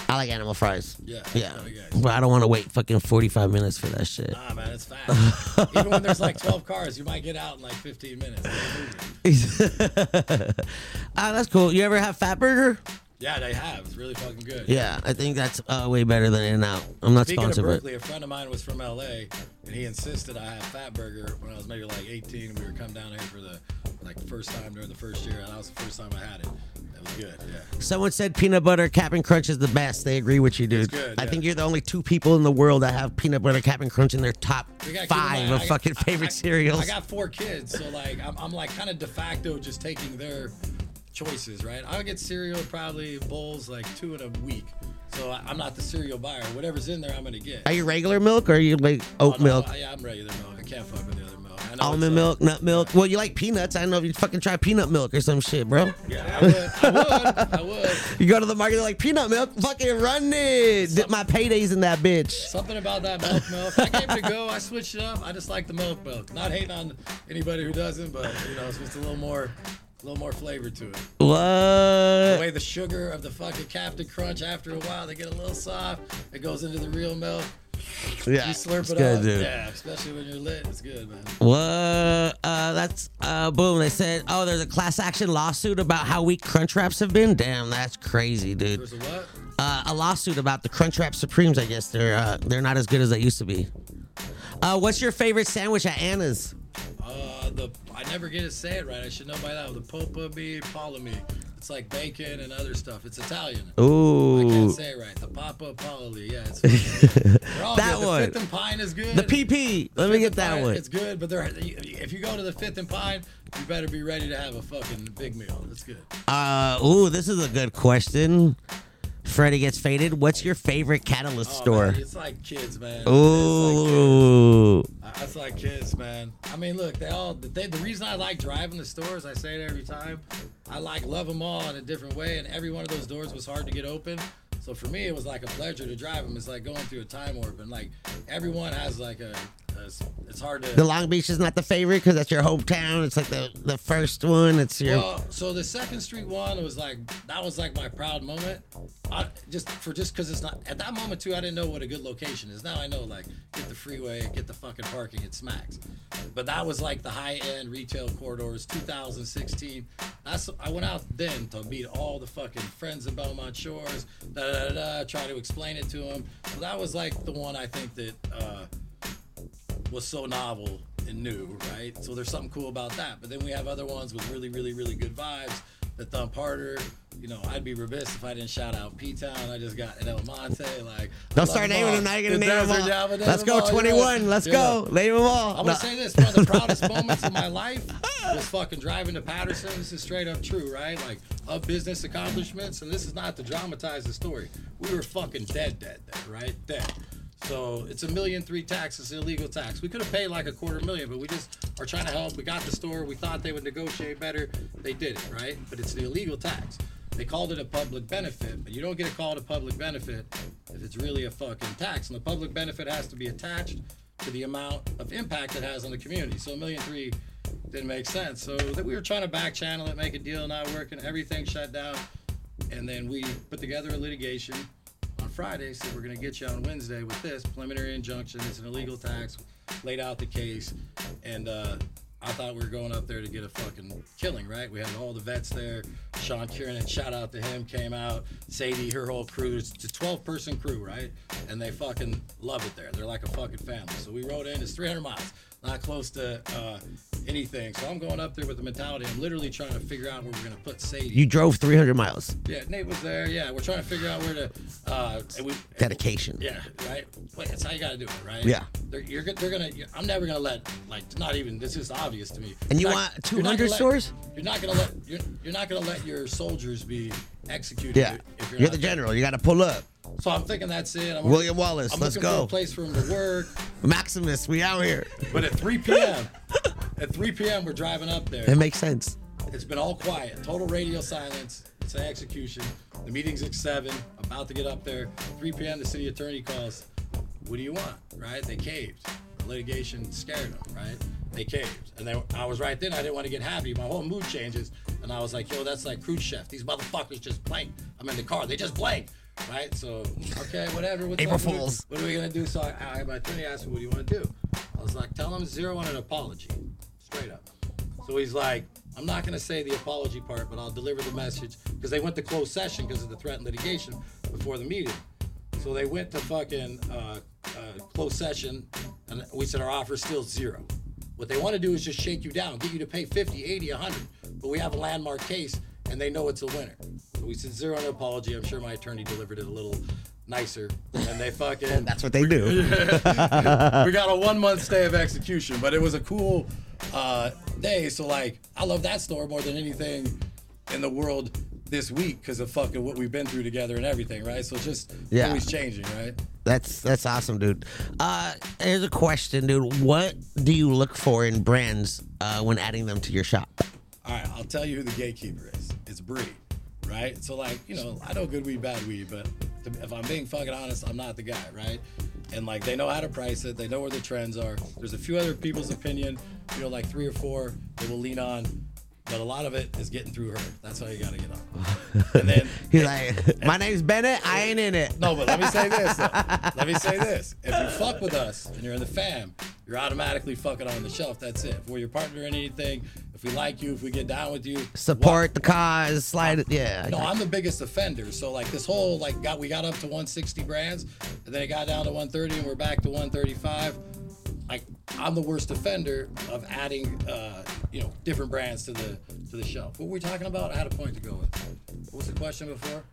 I like animal fries.
Yeah,
Yeah. But I don't want to wait fucking 45 minutes for that shit.
Nah, man, it's fast. *laughs* Even when there's like 12 cars, you might get out in like 15 minutes. *laughs* *laughs*
Ah, that's cool. You ever have Fat Burger?
Yeah, they have. It's really fucking good.
Yeah, I think that's uh, way better than In and Out. I'm not
Speaking of
sponsored, but
Berkeley, a friend of mine was from LA, and he insisted I have Fat Burger when I was maybe like 18. We were come down here for the like first time during the first year, and that was the first time I had it. It was good. Yeah.
someone said peanut butter Cap'n Crunch is the best. They agree with you, dude.
good,
I
yeah.
think you're the only two people in the world that have peanut butter Cap'n Crunch in their top
We gotta keep in
five of
I-
fucking
I-
favorite
I-
cereals.
I got four kids, so like I'm, I'm like kind of de facto just taking their choices, right? I'll get cereal probably bowls like two in a week. So I'm not the cereal buyer. Whatever's in there, I'm gonna get.
are you regular milk or are you like oh, oat
Oh, no,
milk?
I- yeah, I'm regular milk. I can't fuck with the other milk.
Almond milk, nut milk. Well, you like peanuts. I don't know if you fucking try peanut milk or some shit, bro.
Yeah, I would. I would. I would. *laughs*
You go to the market, like peanut milk, fucking run it. Dip my paydays in that bitch.
Something about that milk milk. I gave it a go. I switched it up. I just like the milk milk. Not hating on anybody who doesn't, but you know, it's just a little more, a little more flavor to it.
What?
The way the sugar of the fucking Cap'n Crunch, after a while, they get a little soft. It goes into the real milk.
Yeah,
You slurp
it's
it
good,
up.
dude.
Yeah, especially when you're lit. It's good, man.
What? Uh, that's uh, boom. They said, oh, there's a class action lawsuit about how weak Crunch Wraps have been. Damn, that's crazy, dude.
There's a what?
Uh, a lawsuit about the Crunch Wrap Supremes. I guess they're uh, they're not as good as they used to be. Uh, what's your favorite sandwich at Anna's?
Uh, the I never get to say it right. I should know by now. The Popa Mi Palami. It's like bacon and other stuff. It's Italian. I
Ooh,
can't say it right. The Papa Polly. Yeah, it's *laughs*
That
good.
one.
The Fifth and Pine is good.
the PP. Let me get that
Pine,
one.
It's good, but they're if you go to the Fifth and Pine, you better be ready to have a fucking big meal. That's good.
Uh, ooh, this is a good question. Freddie gets faded. What's your favorite Catalyst
Oh,
store?
man, it's like kids, man. It's
Ooh,
like kids. It's like kids, man. I mean, look, they all. They, the reason I like driving the stores, I say it every time. I like love them all in a different way, and every one of those doors was hard to get open. So for me, it was like a pleasure to drive them. It's like going through a time warp, and like everyone has like a. a it's hard to.
the Long Beach is not the favorite because that's your hometown. It's like the the first one. It's your.
Well, so the Second Street one was like that was like my proud moment. I, just for just because it's not at that moment too. I didn't know what a good location is. Now I know like get the freeway, get the fucking parking, it smacks. But that was like the high end retail corridors, 2016. That's I went out then to meet all the fucking friends in Belmont Shores. Da da da. Try to explain it to them. So that was like the one I think that. uh was so novel and new, right? So there's something cool about that. But then we have other ones with really, really, really good vibes. The Thump Harder, you know, I'd be remiss if I didn't shout out P Town. I just got an El Monte, like.
Don't start naming them. Now you're gonna
The
name them all. Let's go, 21. Let's go. Name them all.
I'm gonna say this: one of the proudest *laughs* moments of my life was fucking driving to Patterson. This is straight up true, right? Like of business accomplishments, and this is not to dramatize the story. We were fucking dead, dead, dead, right? Dead. So it's a million three tax. It's illegal tax. We could have paid like a quarter million, but we just are trying to help. We got the store. We thought they would negotiate better. They did it, right? But it's the illegal tax. They called it a public benefit, but you don't get a call to public benefit if it's really a fucking tax. And the public benefit has to be attached to the amount of impact it has on the community. So a million three didn't make sense. So that we were trying to back channel it, make a deal not working, everything shut down. And then we put together a litigation on Friday, said we're gonna get you on Wednesday with this preliminary injunction. It's an illegal tax. Laid out the case, and uh, I thought we were going up there to get a fucking killing, right? We had all the vets there. Sean Kieran, shout out to him, came out. Sadie, her whole crew. It's a 12 person crew, right? And they fucking love it there. They're like a fucking family. So we rode in. It's 300 miles, not close to uh, anything. So I'm going up there with the mentality. I'm literally trying to figure out where we're gonna put Sadie.
You drove 300 miles.
yeah, Nate was there. Yeah, we're trying to figure out where to. Uh, and we,
Dedication.
yeah, right. Wait, that's how you gotta do it, right?
Yeah.
They're, you're, they're gonna. You're, I'm never gonna let like not even. This is obvious to me.
And you
You're
want
you're not
200
gonna let-
stores?
You're not gonna let. You're, you're not gonna let your soldiers be executed.
Yeah.
If you're,
You're the
there.
general. You got to pull up.
So I'm thinking that's it. I'm
William Wallace,
I'm
let's
looking for
go.
a place for him to work.
Maximus, we out here.
But at 3 p.m. at 3 p.m. we're driving up there.
It makes sense.
It's been all quiet, total radio silence. It's an execution. The meeting's at seven. About to get up there. 3 p.m. The city attorney calls. What do you want? Right? They caved. The litigation scared them. Right? They caved. And then I was right then. I didn't want to get happy. My whole mood changes. And I was like, yo, that's like cruise chef. These motherfuckers just blank. I'm in the car. They just blank. Right? So, okay, whatever. What's
April
up? What-
Fools.
What are we gonna do? So I, I, my attorney asked me, "What do you want to do?" I was like, "Tell him zero on an apology, straight up." So he's like, "I'm not gonna say the apology part, but I'll deliver the message because they went to closed session because of the threat and litigation before the meeting. So they went to fucking uh, uh, closed session, and we said our offer's still zero. What they want to do is just shake you down, get you to pay 50, 80, 100. But we have a landmark case, and they know it's a winner. We said zero on apology. I'm sure my attorney delivered it a little nicer, and they fucking *laughs*
That's what they do. *laughs*
we got a one month stay of execution, but it was a cool uh, day. So like, I love that store more than anything in the world this week because of fucking what we've been through together and everything, right? So it's just
Yeah.
always changing, right?
That's that's awesome, dude. Uh, here's a question, dude. What do you look for in brands uh, when adding them to your shop?
All right, I'll tell you who the gatekeeper is. It's Bree, right? So like, you know, I know good weed, bad weed, but to- if I'm being fucking honest, I'm not the guy, right? And like, they know how to price it. They know where the trends are. There's a few other people's opinion, you know, like three or four they will lean on, but a lot of it is getting through her. That's how you got to get on. And then *laughs*
He's like, my name's Bennett. I ain't in it.
no, but let me say this. though. Let me say this. If you fuck with us and you're in the fam, you're automatically fucking on the shelf. That's it. If we're your partner in anything, if we like you, if we get down with you,
Support the cause. Slide it. Yeah.
no, I'm the biggest offender. So like this whole like got we got up to 160 brands, and then it got down to 130, and we're back to 135. Like I'm the worst offender of adding, uh, you know, different brands to the to the shelf. What were we talking about? I had a point to go with. What was the question before?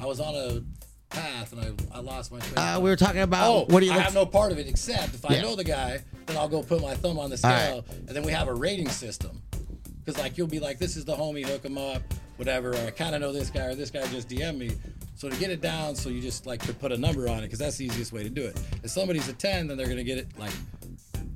I was on a path and I, I lost my train.
Uh, we were talking about
Oh,
what do you
I
look
have no part of it except if I
Yeah.
know the guy, then I'll go put my thumb on the
All right.
scale, and then we have a rating system. Because like you'll be like, this is the homie, hook him up, whatever. Or I kind of know this guy, or this guy just DM me. So to get it down, so you just like to put a number on it, because that's the easiest way to do it. If somebody's a ten, then they're gonna get it like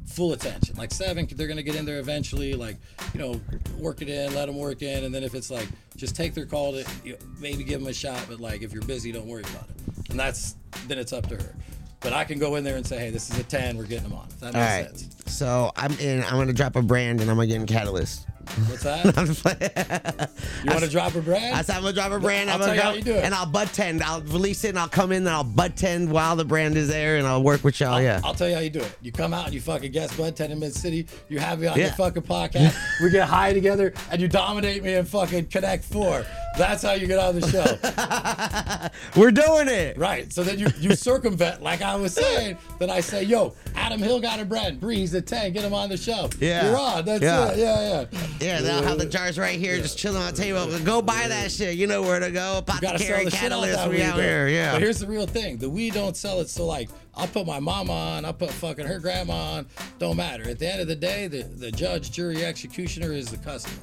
full attention. Like seven, they're gonna get in there eventually. Like you know, work it in, let them work in, and then if it's like just take their call to you know, maybe give them a shot, but like if you're busy, don't worry about it. And that's then it's up to her. But I can go in there and say, hey, this is a ten, we're getting them on. If that
All
makes
right.
sense.
So I'm in. I'm gonna drop a brand and I'm gonna get in Catalyst.
What's that? *laughs*
I'm playing. *laughs*
You want to drop a brand?
I said I'm gonna drop a brand.
I'll
I'm gonna
tell you how you do it.
and I'll bud tend. I'll release it and I'll come in and I'll bud tend while the brand is there and I'll work with y'all. yeah.
I'll tell you how you do it. You come out and you fucking guest budtend in Mid City. You have me on your fucking podcast. *laughs* we get high together and you dominate me and fucking connect four. That's how you get on the show. *laughs*
We're doing it.
right. So then you, you circumvent, like I was saying. Then I say, yo, Adam iLL got a brand. Breeze a 10. Get him on the show.
Yeah.
You're on. That's
Yeah.
it. Yeah, yeah.
Yeah, they'll have the jars right here, just chilling on the table. Go buy that shit. You know where to go.
You gotta sell
Apothecary
the shit out
Catalyst.
that
We
weed,
out here. Yeah.
But here's the real thing: the weed don't sell it. So like, I'll put my mom on. I'll put fucking her grandma on. Don't matter. At the end of the day, the the judge, jury, executioner is the customer.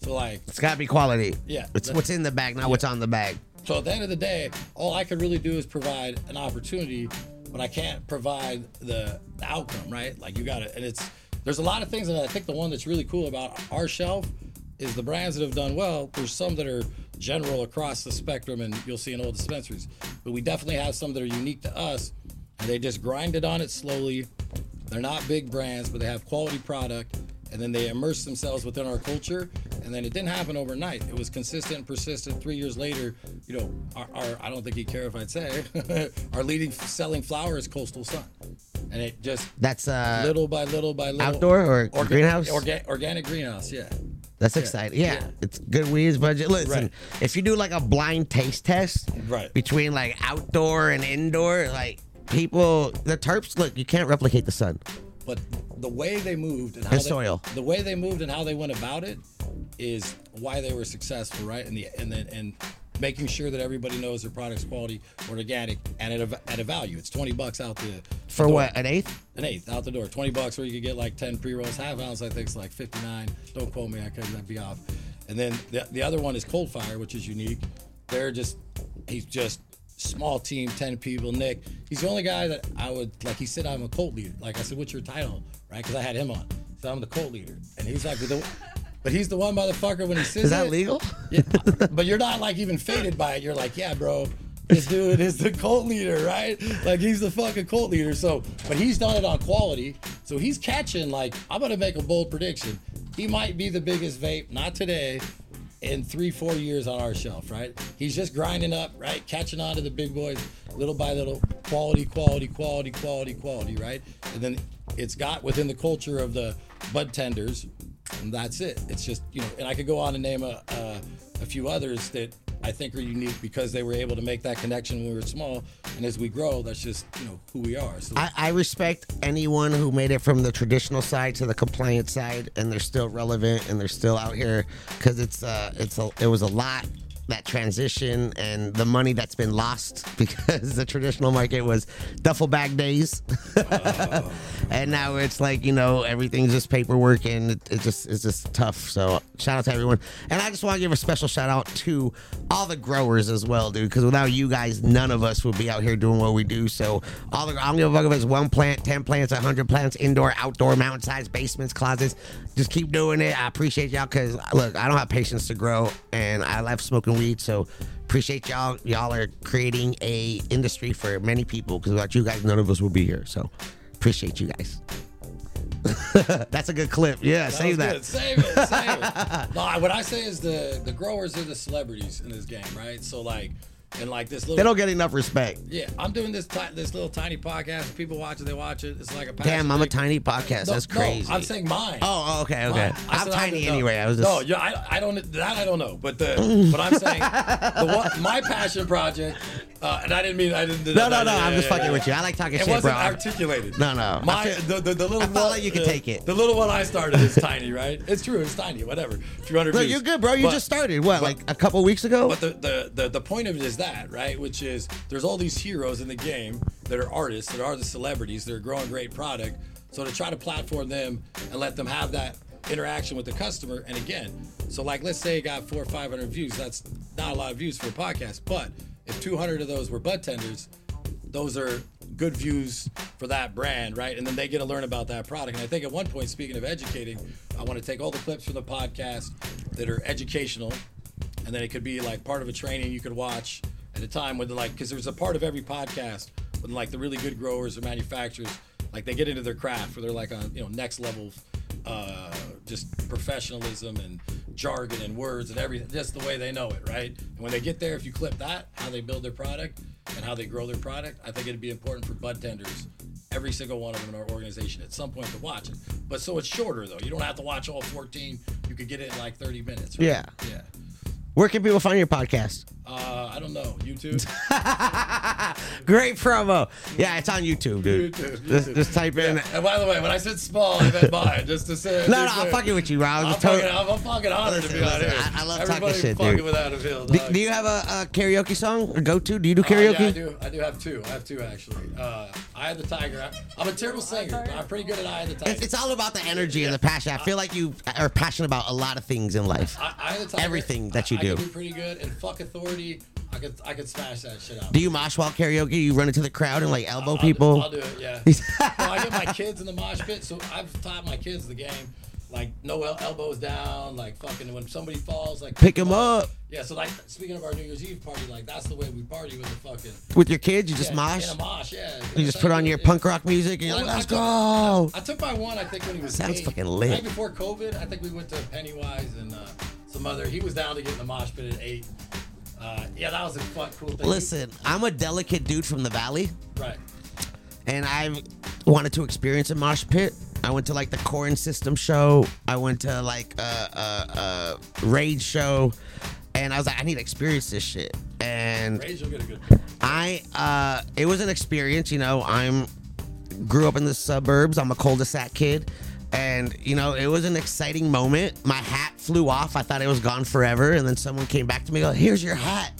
So like,
it's gotta be quality.
Yeah.
It's what's in the bag, not what's on the bag.
so at the end of the day, all I could really do is provide an opportunity, but I can't provide the, the outcome, right? Like you got to, and it's there's a lot of things that I think the one that's really cool about our shelf is the brands that have done well. There's some that are general across the spectrum, and you'll see in old dispensaries, but we definitely have some that are unique to us, and they just grind it on it slowly. They're not big brands, but they have quality product, and then they immerse themselves within our culture. And then it didn't happen overnight. It was consistent and persistent. Three years later, you know, our, our I don't think he'd care if I'd say *laughs* our leading selling flower is Coastal Sun, and it just
That's uh
little by little by little
outdoor or
Orga-
greenhouse?
orga- organic greenhouse, yeah.
That's exciting. Yeah,
yeah.
it's good weeds budget. Listen,
Right.
if you do like a blind taste test
Right.
between like outdoor and indoor, like people, the terps look, you can't replicate the sun.
But the way they moved and how
And
they,
soil.
the way they moved and how they went about it is why they were successful, right? And the and then and making sure that everybody knows their product's quality or organic and at a, at a value. It's twenty bucks out the
For
door.
what? An eighth?
An eighth out the door. Twenty bucks where you could get like ten pre rolls, half ounce. I think it's like fifty nine. Don't quote me. I could be off. And then the, the other one is Coldfire, which is unique. They're just he's just small team, ten people. Nick, he's the only guy that I would like. He said I'm a cult leader. Like I said, what's your title? Right? Because I had him on. So I'm the cult leader, and he's like, the, *laughs* but he's the one motherfucker when he says
Is that
it-
legal? *laughs*
yeah, but you're not like even faded by it. You're like, yeah, bro, this dude is the cult leader, right? Like he's the fucking cult leader. So, but he's done it on quality. So he's catching. Like, I'm gonna make a bold prediction. He might be the biggest vape, not today, in three, four years on our shelf, right? He's just grinding up, right? Catching on to the big boys, little by little, quality, quality, quality, quality, quality, right? And then it's got within the culture of the bud tenders, and that's it. It's just you know, and I could go on and name a a, a few others that I think are unique because they were able to make that connection when we were small, and as we grow, that's just you know who we are. So
I, I respect anyone who made it from the traditional side to the compliant side, and they're still relevant and they're still out here because it's uh it's a it was a lot that transition and the money that's been lost *laughs* because the traditional market was duffel bag days, *laughs* and now it's like you know everything's just paperwork and it, it just it's just tough. So shout out to everyone, and I just want to give a special shout out to all the growers as well, dude. Because without you guys, none of us would be out here doing what we do. So all the I don't give a fuck if it's one plant, ten plants, hundred plants, indoor, outdoor, mountain size, basements, closets. Just keep doing it. I appreciate y'all because look, I don't have patience to grow, and I love smoking weed. So appreciate y'all. Y'all are creating a industry for many people because without you guys, none of us would be here. So appreciate you guys. *laughs* That's a good clip. Yeah,
That
save that.
good. Save it. Save it. *laughs* No, what I say is the the growers are the celebrities in this game, right? So like, and like this little.
They don't get enough respect.
yeah, I'm doing this ti- this little tiny podcast. People watch it, they watch it. It's like a passion
Damn, I'm a
thing.
tiny podcast.
No,
That's
no,
crazy.
I'm saying mine.
Oh, oh, okay, okay.
Mine. I
I'm
said
tiny
didn't know.
anyway. I was just.
No, yeah, I, I don't that I don't know, but the *laughs* but I'm saying the one, my passion project, uh, and I didn't mean I didn't.
No, no, no. I'm just fucking with you. I like talking
It
shit,
wasn't
bro.
articulated.
No, no.
My
I feel-
the, the, the little
I felt
one,
like you could
the-
take it.
The little one I started is tiny, right? It's true. It's tiny. Whatever. 300
Bro,
views.
you're good, bro. You
But-
just started. What, like a couple weeks ago?
but the, the, the, the point of it is that, right? Which is there's all these heroes in the game that are artists, that are the celebrities, that are growing great product. So to try to platform them and let them have that interaction with the customer, and again, so like let's say it got four or five hundred views, that's not a lot of views for a podcast. But if 200 of those were bud tenders, those are good views for that brand, right? And then they get to learn about that product. And I think at one point, speaking of educating, I want to take all the clips from the podcast that are educational, and then it could be like part of a training you could watch at a time when like because there's a part of every podcast when like the really good growers or manufacturers like they get into their craft where they're like on you know next level uh, just professionalism and jargon and words and everything just the way they know it right? And when they get there if you clip that how they build their product and how they grow their product i think it'd be important for bud tenders every single one of them in our organization at some point to watch it. But so it's shorter though. You don't have to watch all 14 you could get it in like 30 minutes right?
Yeah.
yeah
Where can people find your podcast?
Uh, I don't know. YouTube. *laughs*
Great promo. Yeah, it's on YouTube, dude.
YouTube,
Just,
YouTube.
just type in.
Yeah. And by the way, when I said small, I meant mine. *laughs* Just to say.
No, no, I'm fucking with you, bro. I was
I'm
just
fucking,
totally-
I'm, I'm fucking honored
Listen,
to be on here.
I- I love talking
Everybody
shit,
fucking
dude.
with Adam
iLL.
Do,
do you have a, a karaoke song or go to? Do you do
Uh,
karaoke?
yeah, I do. I do have two. I have two actually. Uh, Eye of the Tiger. I- I'm a terrible singer. but I'm pretty good at Eye of the Tiger.
It's, it's all about the energy and the passion. I feel like you are passionate about a lot of things in life.
I, Eye of the Tiger.
Everything that you
I,
do.
I can do pretty good. And fuck authority. I could I could smash that shit out.
Do you mosh while karaoke? You run into the crowd and like elbow
I'll
people?
I'll do it, yeah. *laughs* no, I get my kids in the mosh pit, so I've taught my kids the game. Like no el- elbows down, like fucking when somebody falls, like
Pick 'em up.
Yeah, so like speaking of our New Year's Eve party, like that's the way we party with the fucking
With your kids, you just
yeah,
mosh?
In a mosh, yeah.
You just put on your
Yeah.
punk rock music and you're like, let's go.
I took my one, I think, when he was
Sounds
eight.
fucking lit.
Right before COVID, I think we went to Pennywise and uh, some other. He was down to get in the mosh pit at eight. Uh, yeah, that was a fun, cool thing.
Listen, I'm a delicate dude from the valley.
right?
and I've wanted to experience a mosh pit. I went to like the Korn System show. I went to like a, a, a Rage show, and I was like, I need to experience this shit. And
Rage will get a good.
I, uh, it was an experience. You know, I'm grew up in the suburbs. I'm a cul-de-sac kid. And, you know, it was an exciting moment. My hat flew off. I thought it was gone forever. And then someone came back to me go, here's your hat.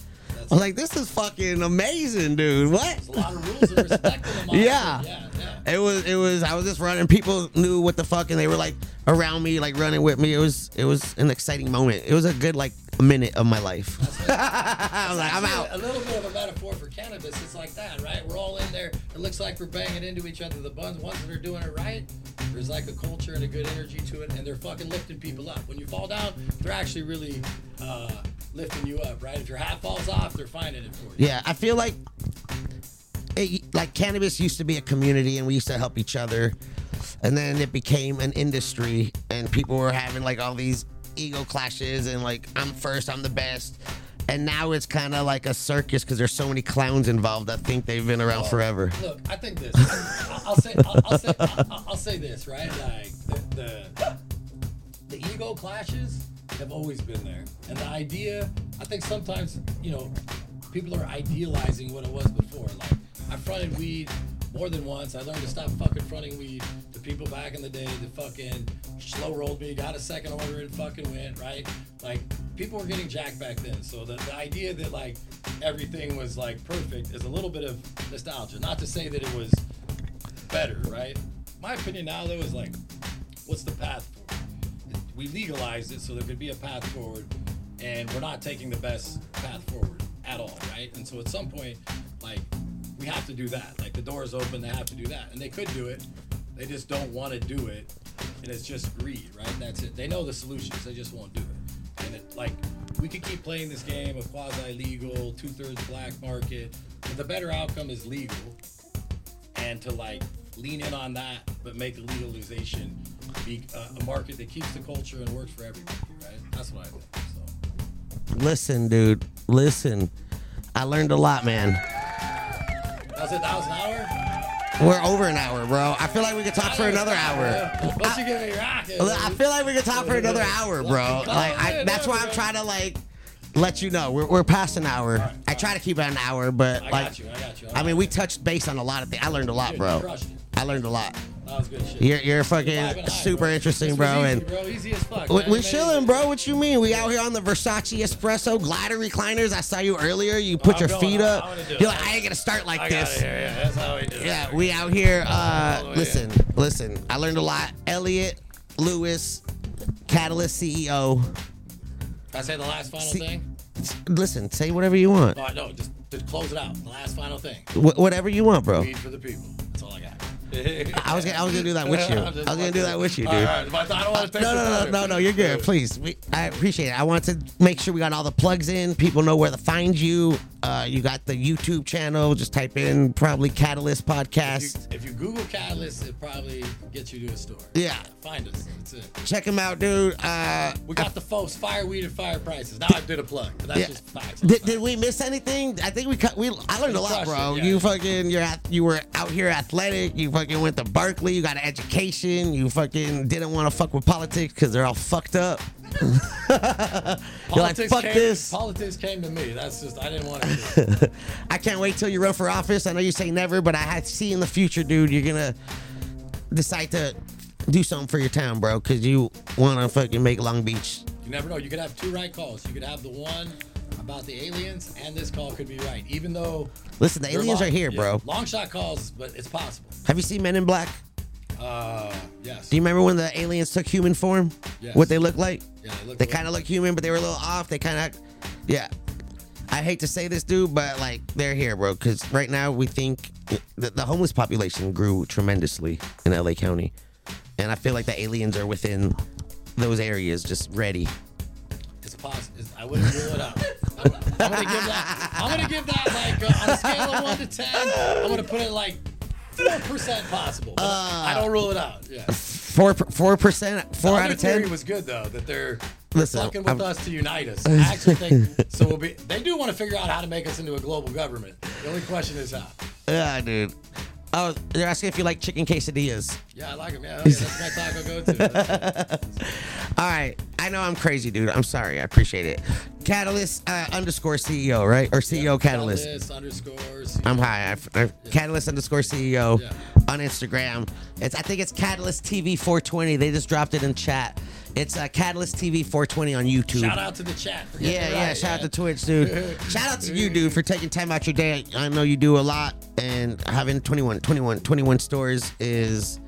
I was like, this is fucking amazing, dude. What?
There's a lot of rules and them.
Yeah.
Yeah, yeah.
It was it was I was just running. People knew what the fuck and they were like around me, like running with me. It was it was an exciting moment. It was a good like minute of my life. I was *laughs* like, I'm out.
A little bit of a metaphor for cannabis. It's like that, right? We're all in there. It looks like we're banging into each other. The buns, ones that are doing it right, there's like a culture and a good energy to it, and they're fucking lifting people up. When you fall down, they're actually really uh, lifting you up, right? If your hat falls off, they're finding it for you.
Yeah, I feel like it, like cannabis used to be a community and we used to help each other, and then it became an industry and people were having like all these ego clashes and like I'm first, I'm the best. And now it's kind of like a circus because there's so many clowns involved that think they've been around forever.
Look, I think this. I'll, I'll say. I'll, I'll say. I'll, I'll say this, right? Like the, the the ego clashes have always been there, and the idea. I think sometimes you know people are idealizing what it was before. Like I fronted weed more than once. I learned to stop fucking fronting weed to people back in the day that fucking slow rolled me, got a second order and fucking went, right? Like people were getting jacked back then. So the, the idea that like everything was like perfect is a little bit of nostalgia. Not to say that it was better, right? My opinion now though is like, what's the path forward? We legalized it so there could be a path forward, and we're not taking the best path forward at all, right? And so at some point, like, have to do that. Like the door's open, they have to do that, and they could do it. They just don't want to do it, and it's just greed, right? That's it. They know the solutions, they just won't do it. And it like we could keep playing this game of quasi-legal, two-thirds black market, but the better outcome is legal and to like lean in on that, but make legalization be a, a market that keeps the culture and works for everybody, right? That's what I think. So
Listen, dude, listen. I learned a lot, man.
It. That was an hour.
We're over an hour, bro. I feel like we could talk for another hour.
Once you get me rocking,
I feel like we could talk for another hour, bro. Like I, that's why I'm trying to like let you know we're, we're past an hour. I try to keep it an hour, but
I
like
you. I you.
I mean, we touched base on a lot of things. I learned a lot, bro.
you crushed it.
I learned a lot.
That was good shit.
You're you're fucking super interesting, bro.
easy,
And
bro, easy as fuck.
we, we chilling, bro. What you mean? We out here on the Versace Espresso glider recliners. I saw you earlier. You put your feet up.
I wanna it.
You're like, I ain't gonna start like this.
Yeah, that's how we do it.
Yeah, we out here. Uh, listen, listen. I learned a lot. Elliot Lewis, Catalyst CEO.
I say the last final
See-
thing?
Listen, say whatever you want.
No, no, just, just close it out. The last final thing.
Wh- whatever you want, bro.
Weed for the people. That's all I got.
I was gonna, I was gonna do that with you. *laughs* I was gonna do that with you, dude.
right, but I don't want to take
No, no, no, no, no. You're good. Please, we, I appreciate it. I want to make sure we got all the plugs in. People know where to find you. Uh, you got the YouTube channel. Just type in probably Catalyst
If you,
Podcast.
if you Google Catalyst, it probably gets you to a store.
Yeah,
Find us. That's it.
check him out, dude. Uh,
We got the folks fireweed and fire prices. Now I did a plug, but that's
Yeah.
just facts.
Did, did we miss anything? I think we cut. We I learned a lot, bro.
it, yeah.
You fucking you're at, you were out here athletic. You fucking went to Berkeley. You got an education. You fucking didn't want to fuck with politics because they're all fucked up. *laughs* you're like
Politics
fuck
came,
this.
Politics came to me. That's just I didn't want to. *laughs*
I can't wait till you run for office. I know you say never, but I had see in the future, dude. You're gonna decide to do something for your town, bro, because you want to fucking make Long Beach.
You never know. You could have two right calls. You could have the one about the aliens, and this call could be right. Even though
Listen, the aliens
long-
are here,
yeah,
bro.
Long shot calls, but it's possible.
Have you seen Men in Black?
Uh, yes.
Do you remember when the aliens took human form?
Yes.
What they look like?
Yeah, they
They kind of look human, but they were a little off. They kind of, yeah. I hate to say this, dude, but like they're here, bro. Because right now we think the, the homeless population grew tremendously in LA County, and I feel like the aliens are within those areas, just ready.
It's possible. I wouldn't rule it out. I'm, I'm gonna give that. I'm gonna give that like uh, on a scale of one to ten. I'm gonna put it like four percent possible. But I don't rule it out. Yeah.
Four four percent, four
The
out of ten.
was good though that they're
Listen,
fucking with
I'm-
us to unite us. I *laughs* actually think so. We'll be. They do want to figure out how to make us into a global government. The only question is how.
Yeah, dude. Oh, they're asking if you like chicken quesadillas.
Yeah, I like them. Yeah, yeah that's my taco go-to. *laughs*
All right, I know I'm crazy, dude. I'm sorry. I appreciate it. Catalyst uh, underscore CEO, right? Or CEO Catalyst.
Catalyst underscores.
I'm high. I, I, Catalyst underscore CEO.
Yeah.
on Instagram. It's I think it's Catalyst TV 420. They just dropped it in chat. It's uh, Catalyst TV 420 on YouTube.
Shout out to the chat. for
Yeah, yeah.
right,
Shout out to Twitch, dude. *laughs* shout out to you, dude, for taking time out your day. I know you do a lot, and having 21, 21, 21 stores is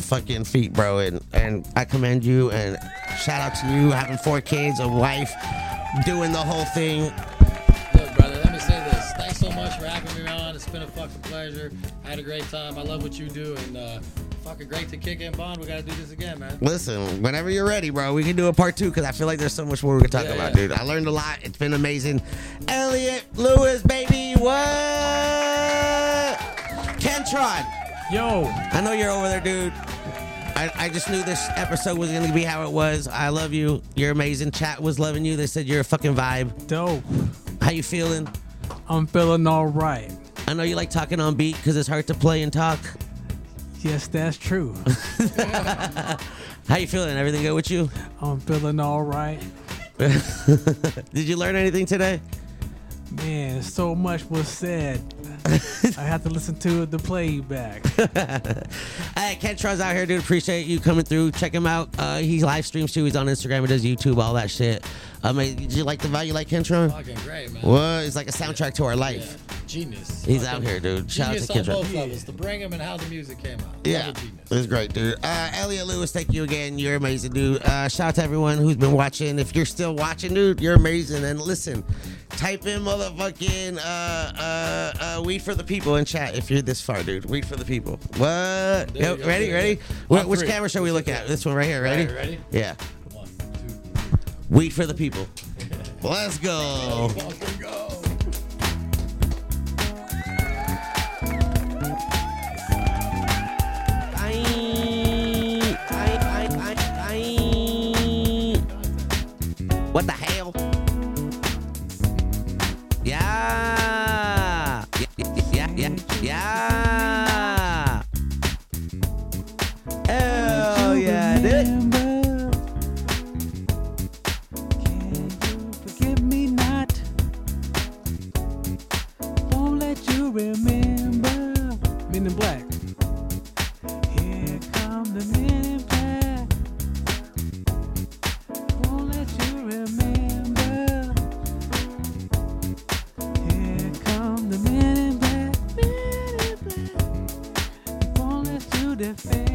fucking feat, bro. And and I commend you. And shout out to you having four kids, a wife, doing the whole thing.
Look, brother, let me say this. Thanks so much for having me on. It's been a fucking pleasure. I had a great time. I love what you do, and uh, fucking great to kick in Bond. We gotta do this again, man.
Listen, whenever you're ready, bro, we can do a part two because I feel like there's so much more we can talk
Yeah,
about,
yeah.
dude. I learned a lot. It's been amazing. Elliot Lewis, baby, what? Kentron.
Yo,
I know you're over there, dude. I, I just knew this episode was gonna be how it was. I love you. You're amazing. Chat was loving you. They said you're a fucking vibe.
dope.
How you feeling?
I'm feeling all right.
I know you like talking on beat because it's hard to play and talk.
Yes, that's true. *laughs*
How you feeling? Everything good with you?
I'm feeling all right. *laughs*
Did you learn anything today?
Man, so much was said. I have to listen to the playback. *laughs*
Hey, Kentron's out here, dude. Appreciate you coming through. Check him out. Uh, he live streams too. He's on Instagram. He does YouTube, all that shit. I mean, did you like the vibe? You like Kentron?
Fucking great, man.
What? It's like a soundtrack to our
Yeah.
life.
Genius.
He's
Fucking
out here, dude. Shout out to
on
Kentron.
both levels. To bring him and how the music came out.
Yeah,
Love a
it's great, dude. Uh, Elliot Lewis, thank you again. You're amazing, dude. Uh, shout out to everyone who's been watching. If you're still watching, dude, you're amazing. And listen, type in motherfucking uh, uh, uh, weed for the people in chat if you're this far, dude. Weed for the people. What? ready? Ready? Wh- which
three.
camera should we look at? This one right here. Ready?
Right, ready?
Yeah.
One, two,
Weed for the people. *laughs* Let's go. What the hell? Yeah.
Remember. Men in Black. Here come the men in black. Won't let you remember. Here come the men in black. Men in black. Won't let you defend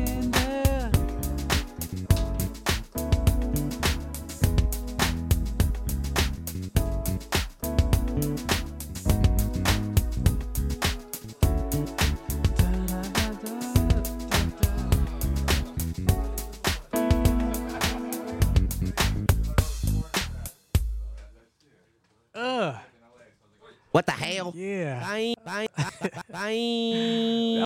Bye, bye, bye, bye.